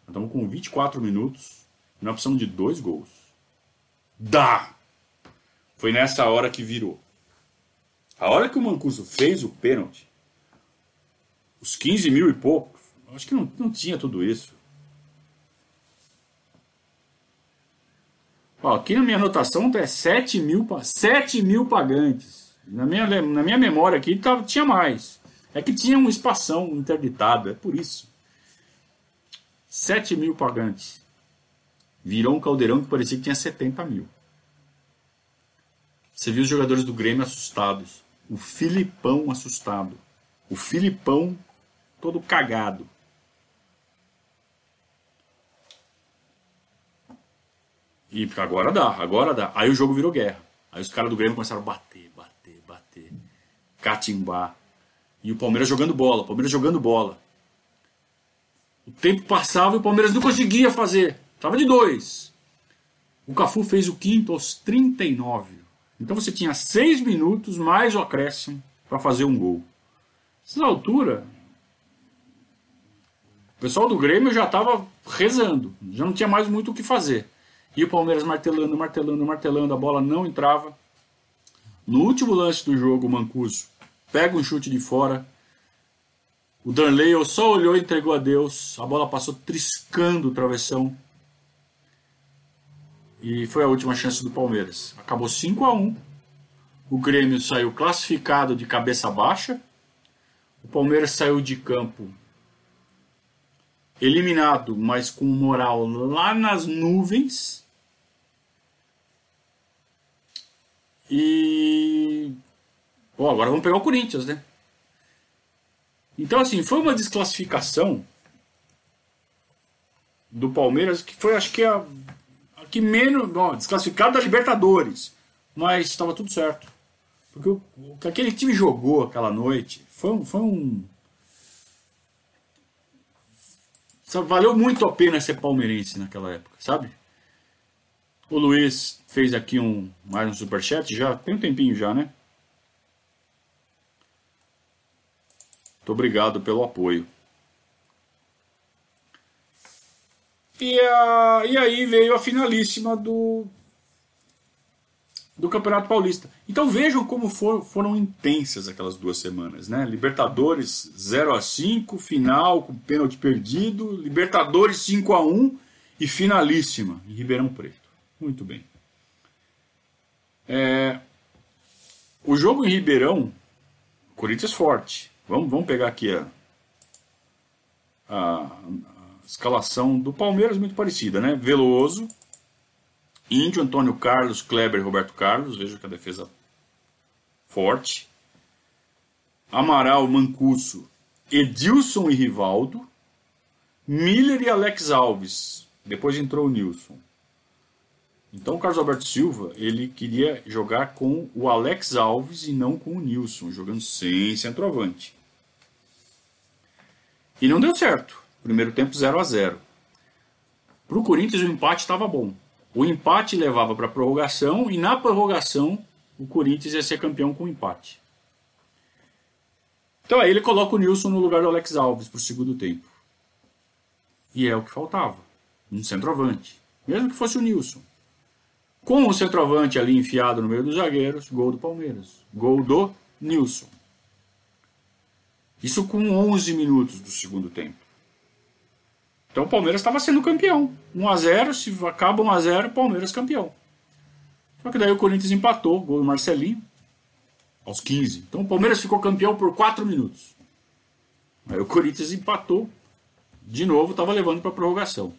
[SPEAKER 2] Estamos com 24 minutos. Nós precisamos de dois gols. Dá! Foi nessa hora que virou. A hora que o Mancuso fez o pênalti, os 15 mil e pouco, acho que não, não tinha tudo isso. Ó, aqui na minha anotação é 7 mil, 7 mil pagantes. Na minha, na minha memória aqui tava, tinha mais. É que tinha um espação interditado, é por isso. 7 mil pagantes. Virou um caldeirão que parecia que tinha 70 mil. Você viu os jogadores do Grêmio assustados. O Filipão assustado. O Filipão todo cagado. E agora dá, agora dá. Aí o jogo virou guerra. Aí os caras do Grêmio começaram a bater, bater, bater, catimbar. E o Palmeiras jogando bola, o Palmeiras jogando bola. O tempo passava e o Palmeiras não conseguia fazer. Tava de dois. O Cafu fez o quinto aos 39. Então você tinha seis minutos mais o acréscimo para fazer um gol. Nessa altura, o pessoal do Grêmio já estava rezando, já não tinha mais muito o que fazer. E o Palmeiras martelando, martelando, martelando, a bola não entrava. No último lance do jogo, o Mancuso pega um chute de fora O Darley só olhou e entregou a Deus. A bola passou triscando o travessão. E foi a última chance do Palmeiras. Acabou 5 a 1 O Grêmio saiu classificado de cabeça baixa. O Palmeiras saiu de campo eliminado, mas com moral lá nas nuvens. E. Bom, agora vamos pegar o Corinthians, né? Então, assim, foi uma desclassificação do Palmeiras que foi, acho que, a, a que menos. Bom, desclassificado da Libertadores. Mas estava tudo certo. Porque o, o, que aquele time jogou aquela noite foi. Foi um valeu muito a pena ser palmeirense naquela época, sabe? O Luiz fez aqui um mais um superchat já, tem um tempinho já, né? Muito obrigado pelo apoio. E, a, e aí veio a finalíssima do, do Campeonato Paulista. Então vejam como for, foram intensas aquelas duas semanas, né? Libertadores 0 a 5 final com pênalti perdido, Libertadores 5 a 1 e finalíssima em Ribeirão Preto. Muito bem. É, o jogo em Ribeirão, Corinthians forte. Vamos, vamos pegar aqui a, a, a escalação do Palmeiras, muito parecida, né? Veloso, Índio, Antônio Carlos, Kleber e Roberto Carlos. Veja que a defesa forte. Amaral, Mancuso, Edilson e Rivaldo. Miller e Alex Alves. Depois entrou o Nilson. Então o Carlos Alberto Silva, ele queria jogar com o Alex Alves e não com o Nilson, jogando sem centroavante. E não deu certo. Primeiro tempo 0 a 0 Para o Corinthians o empate estava bom. O empate levava para a prorrogação e na prorrogação o Corinthians ia ser campeão com empate. Então aí ele coloca o Nilson no lugar do Alex Alves para o segundo tempo. E é o que faltava. Um centroavante. Mesmo que fosse o Nilson. Com o centroavante ali enfiado no meio dos zagueiros, gol do Palmeiras. Gol do Nilson. Isso com 11 minutos do segundo tempo. Então o Palmeiras estava sendo campeão. 1 a 0 se acaba 1 a 0 Palmeiras campeão. Só que daí o Corinthians empatou, gol do Marcelinho, aos 15. Então o Palmeiras ficou campeão por 4 minutos. Aí o Corinthians empatou, de novo, estava levando para prorrogação.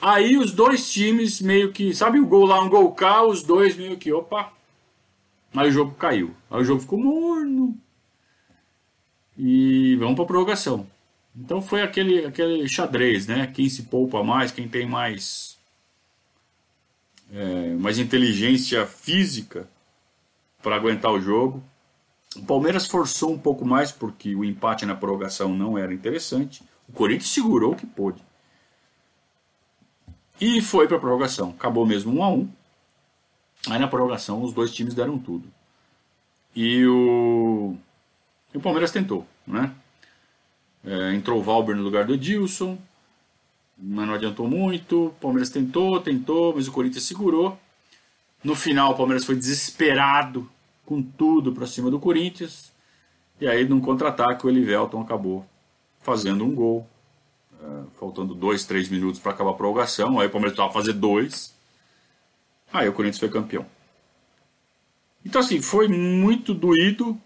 [SPEAKER 2] Aí os dois times meio que, sabe o gol lá, um gol cá, os dois meio que, opa. Aí o jogo caiu. Aí o jogo ficou morno. E vamos para prorrogação. Então foi aquele, aquele xadrez, né? Quem se poupa mais, quem tem mais, é, mais inteligência física para aguentar o jogo. O Palmeiras forçou um pouco mais porque o empate na prorrogação não era interessante. O Corinthians segurou o que pôde. E foi para a prorrogação. Acabou mesmo 1 a 1 Aí na prorrogação os dois times deram tudo. E o, e o Palmeiras tentou, né? É, entrou o Valber no lugar do Edilson, mas não adiantou muito. O Palmeiras tentou, tentou, mas o Corinthians segurou. No final, o Palmeiras foi desesperado com tudo para cima do Corinthians. E aí, num contra-ataque, o Elivelton acabou fazendo um gol. É, faltando dois, três minutos para acabar a prorrogação. Aí o Palmeiras estava fazer dois. Aí o Corinthians foi campeão. Então, assim, foi muito doído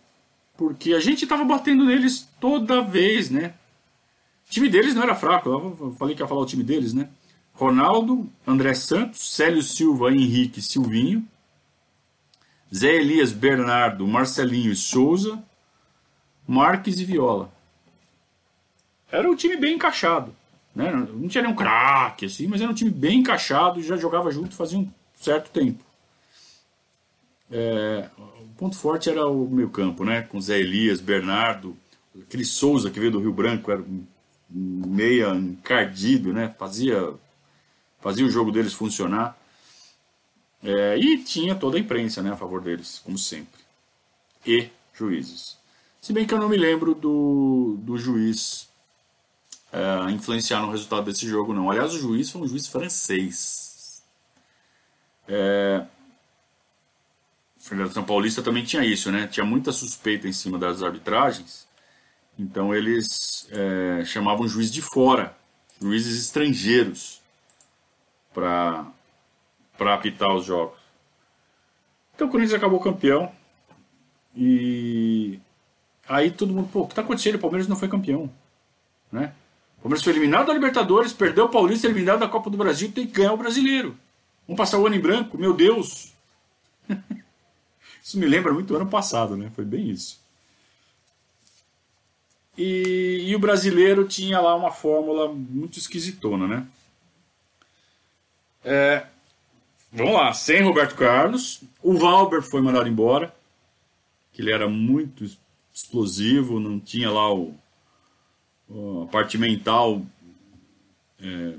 [SPEAKER 2] porque a gente estava batendo neles toda vez, né? O time deles não era fraco, eu falei que ia falar o time deles, né? Ronaldo, André Santos, Célio Silva, Henrique, Silvinho, Zé Elias, Bernardo, Marcelinho e Souza, Marques e Viola. Era um time bem encaixado. Né? Não tinha nenhum craque, assim, mas era um time bem encaixado e já jogava junto fazia um certo tempo. É, ponto forte era o meio campo, né? Com Zé Elias, Bernardo, aquele Souza que veio do Rio Branco, era meia encardido, né? Fazia, fazia o jogo deles funcionar. É, e tinha toda a imprensa né, a favor deles, como sempre. E juízes. Se bem que eu não me lembro do, do juiz é, influenciar no resultado desse jogo, não. Aliás, o juiz foi um juiz francês. É, Federação Paulista também tinha isso, né? Tinha muita suspeita em cima das arbitragens. Então eles é, chamavam juiz de fora, juízes estrangeiros, para apitar os jogos. Então o Corinthians acabou campeão. E aí todo mundo, pô, o que está acontecendo? O Palmeiras não foi campeão. Né? O Palmeiras foi eliminado da Libertadores, perdeu o Paulista, eliminado da Copa do Brasil, tem que ganhar o brasileiro. Vamos passar o ano em branco? Meu Deus! isso me lembra muito ano passado, né? Foi bem isso. E, e, o brasileiro tinha lá uma fórmula muito esquisitona, né? É, vamos lá, sem Roberto Carlos, o Valber foi mandado embora, que ele era muito explosivo, não tinha lá o, a parte mental é,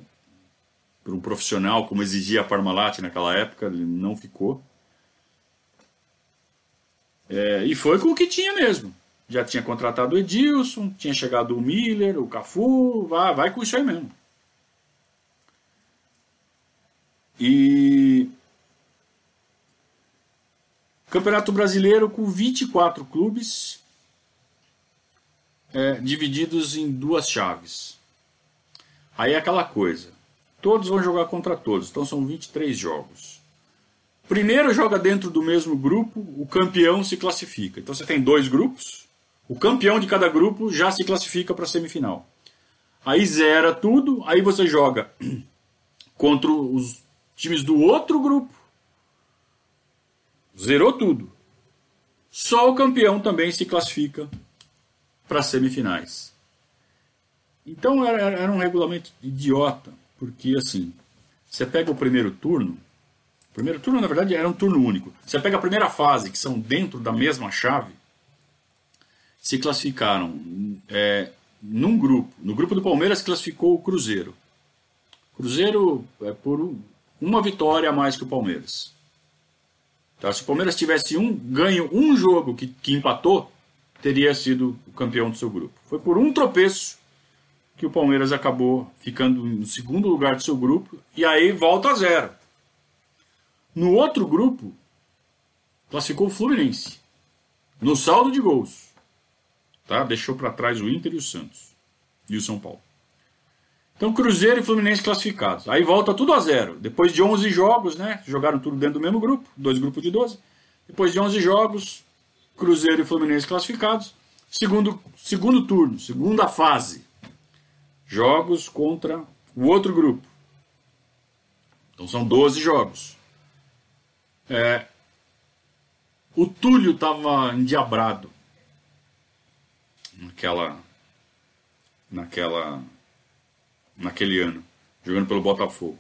[SPEAKER 2] para um profissional, como exigia a Parmalat naquela época, ele não ficou. É, e foi com o que tinha mesmo. Já tinha contratado o Edilson, tinha chegado o Miller, o Cafu, vai, vai com isso aí mesmo. E Campeonato Brasileiro com 24 clubes é, divididos em duas chaves. Aí é aquela coisa. Todos vão jogar contra todos, então são 23 jogos. Primeiro joga dentro do mesmo grupo, o campeão se classifica. Então você tem dois grupos, o campeão de cada grupo já se classifica para a semifinal. Aí zera tudo, aí você joga contra os times do outro grupo. Zerou tudo. Só o campeão também se classifica para as semifinais. Então era, era um regulamento idiota, porque assim, você pega o primeiro turno, primeiro turno na verdade era um turno único. Você pega a primeira fase, que são dentro da mesma chave, se classificaram é, num grupo. No grupo do Palmeiras classificou o Cruzeiro. Cruzeiro é por uma vitória a mais que o Palmeiras. Então, se o Palmeiras tivesse um ganho um jogo que, que empatou, teria sido o campeão do seu grupo. Foi por um tropeço que o Palmeiras acabou ficando no segundo lugar do seu grupo e aí volta a zero. No outro grupo, classificou o Fluminense no saldo de gols. Tá? Deixou para trás o Inter e o Santos e o São Paulo. Então, Cruzeiro e Fluminense classificados. Aí volta tudo a zero. Depois de 11 jogos, né? Jogaram tudo dentro do mesmo grupo, dois grupos de 12. Depois de 11 jogos, Cruzeiro e Fluminense classificados. Segundo, segundo turno, segunda fase. Jogos contra o outro grupo. Então são 12 jogos. É, o Túlio estava endiabrado naquela naquela naquele ano, jogando pelo Botafogo.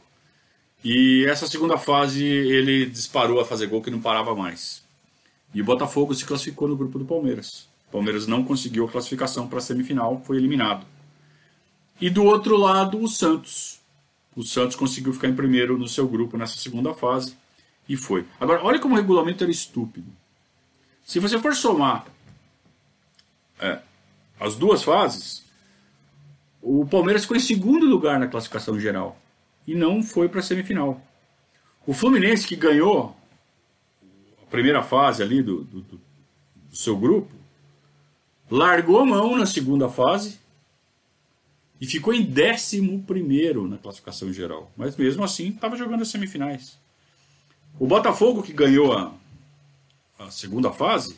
[SPEAKER 2] E essa segunda fase ele disparou a fazer gol que não parava mais. E o Botafogo se classificou no grupo do Palmeiras. O Palmeiras não conseguiu a classificação para a semifinal, foi eliminado. E do outro lado, o Santos. O Santos conseguiu ficar em primeiro no seu grupo nessa segunda fase e foi. Agora, olha como o regulamento era estúpido. Se você for somar é, as duas fases, o Palmeiras ficou em segundo lugar na classificação geral e não foi para a semifinal. O Fluminense, que ganhou a primeira fase ali do, do, do, seu grupo, largou a mão na segunda fase e ficou em décimo primeiro na classificação geral. Mas mesmo assim estava jogando as semifinais. O Botafogo, que ganhou a, a segunda fase,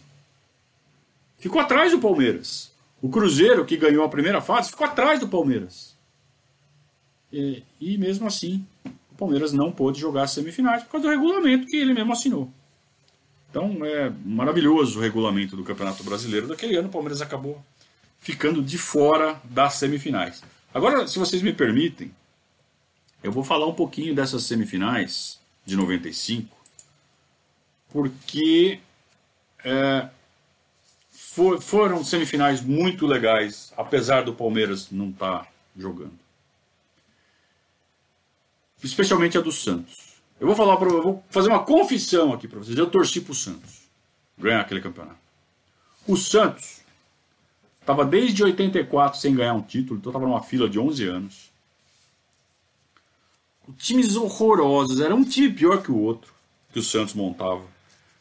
[SPEAKER 2] ficou atrás do Palmeiras. O Cruzeiro, que ganhou a primeira fase, ficou atrás do Palmeiras. E, e mesmo assim, o Palmeiras não pôde jogar as semifinais por causa do regulamento que ele mesmo assinou. Então é maravilhoso o regulamento do Campeonato Brasileiro daquele ano. O Palmeiras acabou ficando de fora das semifinais. Agora, se vocês me permitem, eu vou falar um pouquinho dessas semifinais de 95, porque é, for, foram semifinais muito legais, apesar do Palmeiras não estar tá jogando. Especialmente a do Santos. Eu vou falar para vou fazer uma confissão aqui para vocês. Eu torci para o Santos ganhar aquele campeonato. O Santos estava desde 84 sem ganhar um título, então estava numa fila de 11 anos. Times horrorosos, era um time pior que o outro que o Santos montava.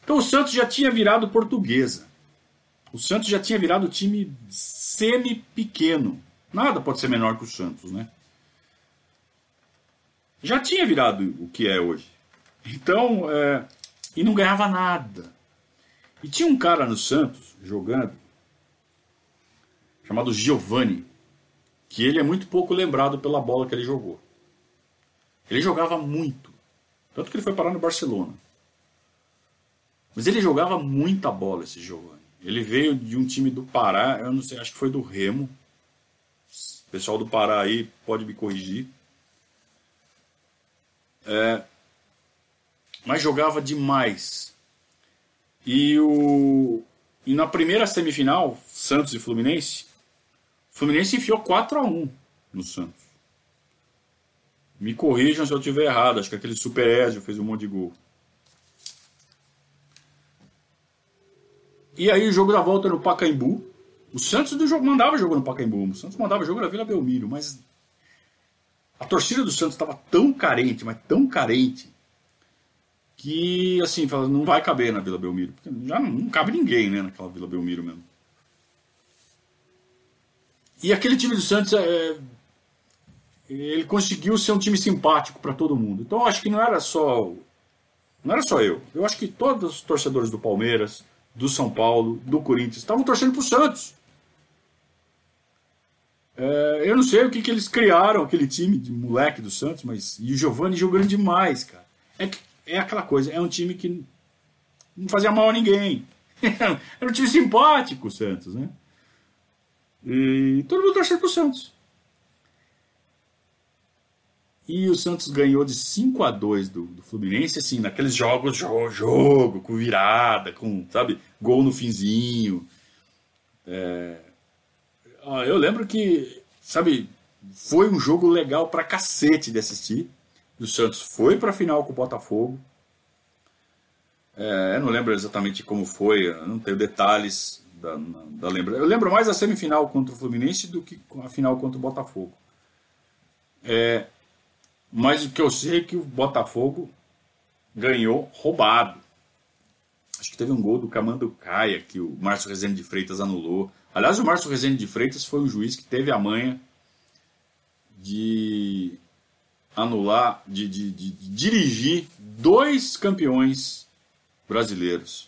[SPEAKER 2] Então o Santos já tinha virado portuguesa. O Santos já tinha virado time semi-pequeno. Nada pode ser menor que o Santos, né? Já tinha virado o que é hoje. Então, é, e não ganhava nada. E tinha um cara no Santos jogando, chamado Giovanni, que ele é muito pouco lembrado pela bola que ele jogou. Ele jogava muito, tanto que ele foi parar no Barcelona. Mas ele jogava muita bola, esse Giovanni. Ele veio de um time do Pará, eu não sei, acho que foi do Remo. O pessoal do Pará aí pode me corrigir. É, mas jogava demais. E, o, e na primeira semifinal, Santos e Fluminense, o Fluminense enfiou 4 a 1 no Santos. Me corrijam se eu estiver errado, acho que aquele Super Ezio fez um monte de gol. E aí o jogo da volta no Pacaembu. O Santos do jogo mandava jogo no Pacaembu. O Santos mandava jogo na Vila Belmiro, mas a torcida do Santos estava tão carente, mas tão carente, que assim, não vai caber na Vila Belmiro. Porque já não, não cabe ninguém né, naquela Vila Belmiro mesmo. E aquele time do Santos, é, ele conseguiu ser um time simpático para todo mundo. Então acho que não era só não era só eu. Eu acho que todos os torcedores do Palmeiras, do São Paulo, do Corinthians, estavam torcendo para o Santos. É, eu não sei o que, que eles criaram, aquele time de moleque do Santos, mas. E o Giovanni jogando demais, cara. É, é aquela coisa, é um time que não fazia mal a ninguém. Era um time simpático, o Santos, né? E todo mundo torcendo pro Santos. E o Santos ganhou de 5 a 2 do, do Fluminense, assim, naqueles jogos, jogo, jogo, com virada, com, sabe, gol no finzinho. É... Eu lembro que, sabe, foi um jogo legal pra cacete de assistir. O Santos foi pra final com o Botafogo. É, eu não lembro exatamente como foi, não tenho detalhes da, da lembrança. Eu lembro mais a semifinal contra o Fluminense do que a final contra o Botafogo. É, mas o que eu sei é que o Botafogo ganhou roubado. Acho que teve um gol do Camando Caia que o Márcio Rezende de Freitas anulou. Aliás, o Márcio Rezende de Freitas foi um juiz que teve a manha de anular, de, de, de, de dirigir dois campeões brasileiros.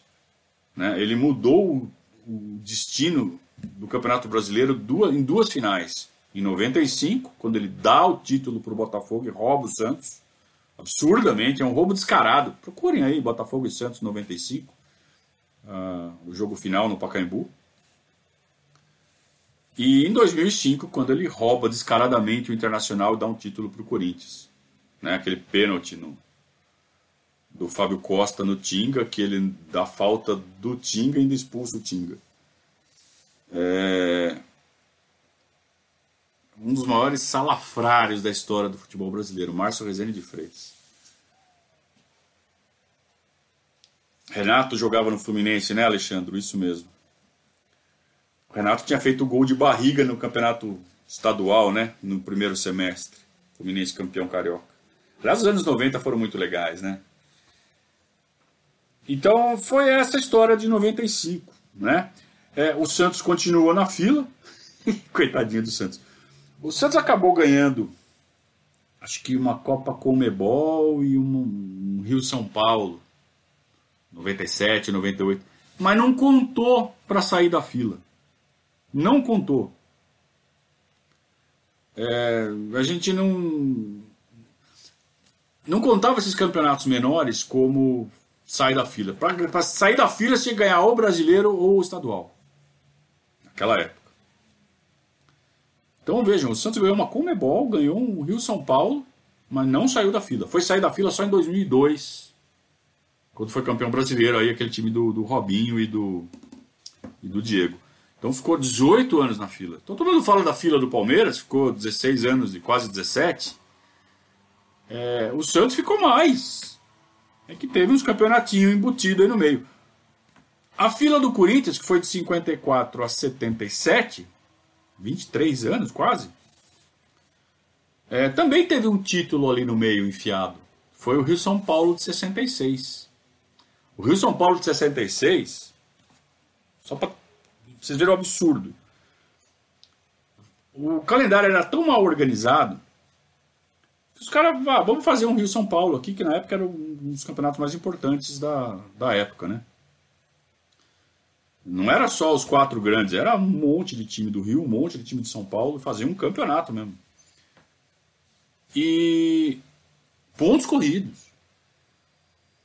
[SPEAKER 2] Né? Ele mudou o, o destino do Campeonato Brasileiro duas, em duas finais em 95, quando ele dá o título para o Botafogo e rouba o Santos. Absurdamente, é um roubo descarado. Procurem aí Botafogo e Santos 95, uh, o jogo final no Pacaembu. E em 2005, quando ele rouba descaradamente o Internacional e dá um título para o Corinthians. Né? Aquele pênalti no, do Fábio Costa no Tinga, que ele dá falta do Tinga e ainda expulsa o Tinga. É, um dos maiores salafrários da história do futebol brasileiro, Márcio Rezende de Freitas. Renato jogava no Fluminense, né, Alexandre? Isso mesmo. O Renato tinha feito gol de barriga no campeonato estadual, né, no primeiro semestre. Fluminense campeão carioca. Aliás, os anos 90 foram muito legais, né? Então foi essa história de 95, né? É, o Santos continuou na fila, coitadinho do Santos. O Santos acabou ganhando, acho que uma Copa Comebol e um, um Rio São Paulo, 97, 98, mas não contou para sair da fila. Não contou. É, a gente não não contava esses campeonatos menores como sair da fila. Para sair da fila, você tinha que ganhar ou brasileiro ou estadual. Naquela época. Então vejam, o Santos ganhou uma Comebol, ganhou um Rio São Paulo, mas não saiu da fila. Foi sair da fila só em 2002, quando foi campeão brasileiro, aí aquele time do, do Robinho e do, e do Diego. Então ficou 18 anos na fila. Então todo mundo fala da fila do Palmeiras, ficou 16 anos e quase 17. É, o Santos ficou mais. É que teve uns campeonatinhos embutidos aí no meio. A fila do Corinthians, que foi de 54 a 77, 23 anos quase, é, também teve um título ali no meio enfiado. Foi o Rio São Paulo de 66. O Rio São Paulo de 66, só para vocês verem o absurdo. o calendário era tão mal organizado que os caras, ah, vamos fazer um Rio-São Paulo aqui, que na época era um dos campeonatos mais importantes da, da época, né? Não era só os quatro grandes, era um monte de time do Rio, um monte de time de São Paulo, fazia um campeonato mesmo. E pontos corridos.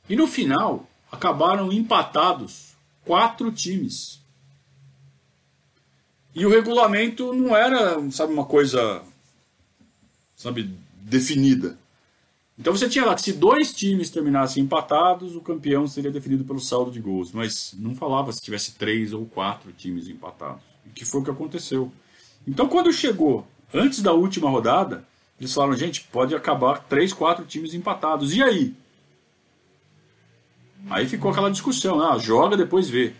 [SPEAKER 2] E no final, acabaram empatados quatro times. E o regulamento não era, sabe, uma coisa, sabe, definida. Então você tinha lá que se dois times terminassem empatados, o campeão seria definido pelo saldo de gols. Mas não falava se tivesse três ou quatro times empatados. Que foi o que aconteceu. Então quando chegou antes da última rodada, eles falaram, gente, pode acabar três, quatro times empatados. E aí? Aí ficou aquela discussão, ah, joga, depois vê.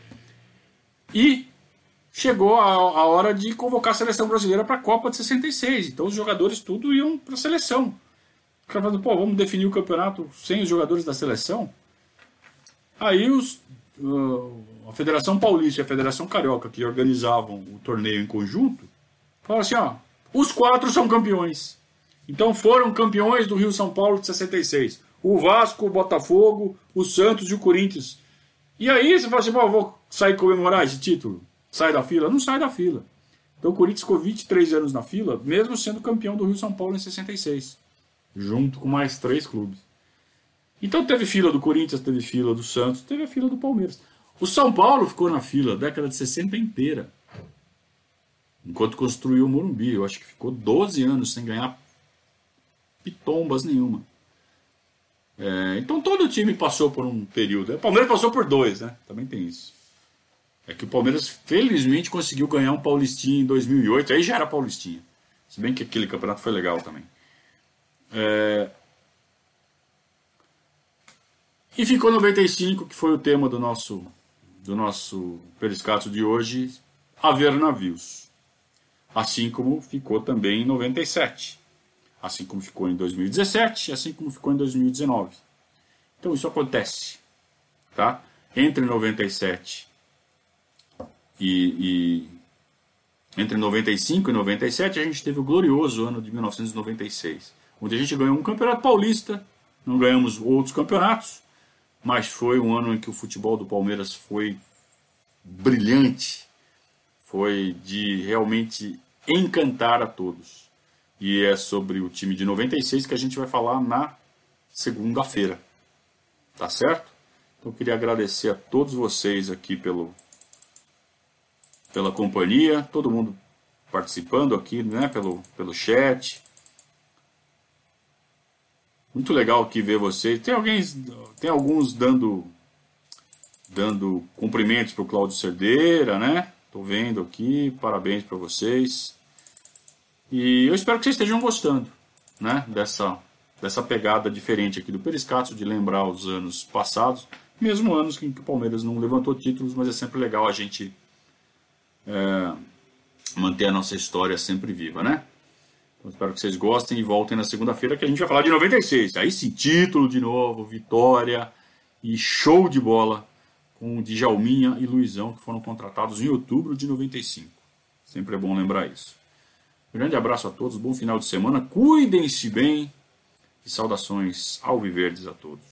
[SPEAKER 2] E chegou a, a hora de convocar a seleção brasileira para a Copa de 66. Então os jogadores tudo iam para a seleção. Cara falando, pô, vamos definir o campeonato sem os jogadores da seleção? Aí os, uh, a Federação Paulista e a Federação Carioca, que organizavam o torneio em conjunto, falaram assim, ó, os quatro são campeões. Então foram campeões do Rio São Paulo de 66. O Vasco, o Botafogo, o Santos e o Corinthians. E aí você fala assim, Pô, vou sair comemorar esse título? Sai da fila? Não sai da fila. Então o Corinthians ficou 23 anos na fila, mesmo sendo campeão do Rio São Paulo em 66. Junto com mais três clubes. Então teve fila do Corinthians, teve fila do Santos, teve a fila do Palmeiras. O São Paulo ficou na fila a década de 60 inteira. Enquanto construiu o Morumbi. Eu acho que ficou 12 anos sem ganhar pitombas nenhuma. É, então todo time passou por um período. O Palmeiras passou por dois, né? Também tem isso. É que o Palmeiras felizmente conseguiu ganhar um Paulistinha em 2008. Aí já era Paulistinha. Se bem que aquele campeonato foi legal também. É... E ficou 95, que foi o tema do nosso do nosso periscato de hoje, haver navios. Assim como ficou também em 97 assim como ficou em 2017, assim como ficou em 2019. Então isso acontece, tá? Entre 97 e, e entre 95 e 97 a gente teve o glorioso ano de 1996, onde a gente ganhou um campeonato paulista, não ganhamos outros campeonatos, mas foi um ano em que o futebol do Palmeiras foi brilhante, foi de realmente encantar a todos e é sobre o time de 96 que a gente vai falar na segunda-feira. Tá certo? Então eu queria agradecer a todos vocês aqui pelo pela companhia, todo mundo participando aqui, né, pelo pelo chat. Muito legal aqui ver vocês. Tem alguém tem alguns dando dando cumprimentos para o Cláudio Cerdeira, né? Tô vendo aqui, parabéns para vocês. E eu espero que vocês estejam gostando né, dessa, dessa pegada diferente aqui do Periscato, de lembrar os anos passados, mesmo anos em que o Palmeiras não levantou títulos, mas é sempre legal a gente é, manter a nossa história sempre viva, né? Então, espero que vocês gostem e voltem na segunda-feira que a gente vai falar de 96. Aí sim, título de novo, vitória e show de bola com Djalminha e Luizão, que foram contratados em outubro de 95. Sempre é bom lembrar isso. Grande abraço a todos, bom final de semana, cuidem-se bem e saudações alviverdes a todos.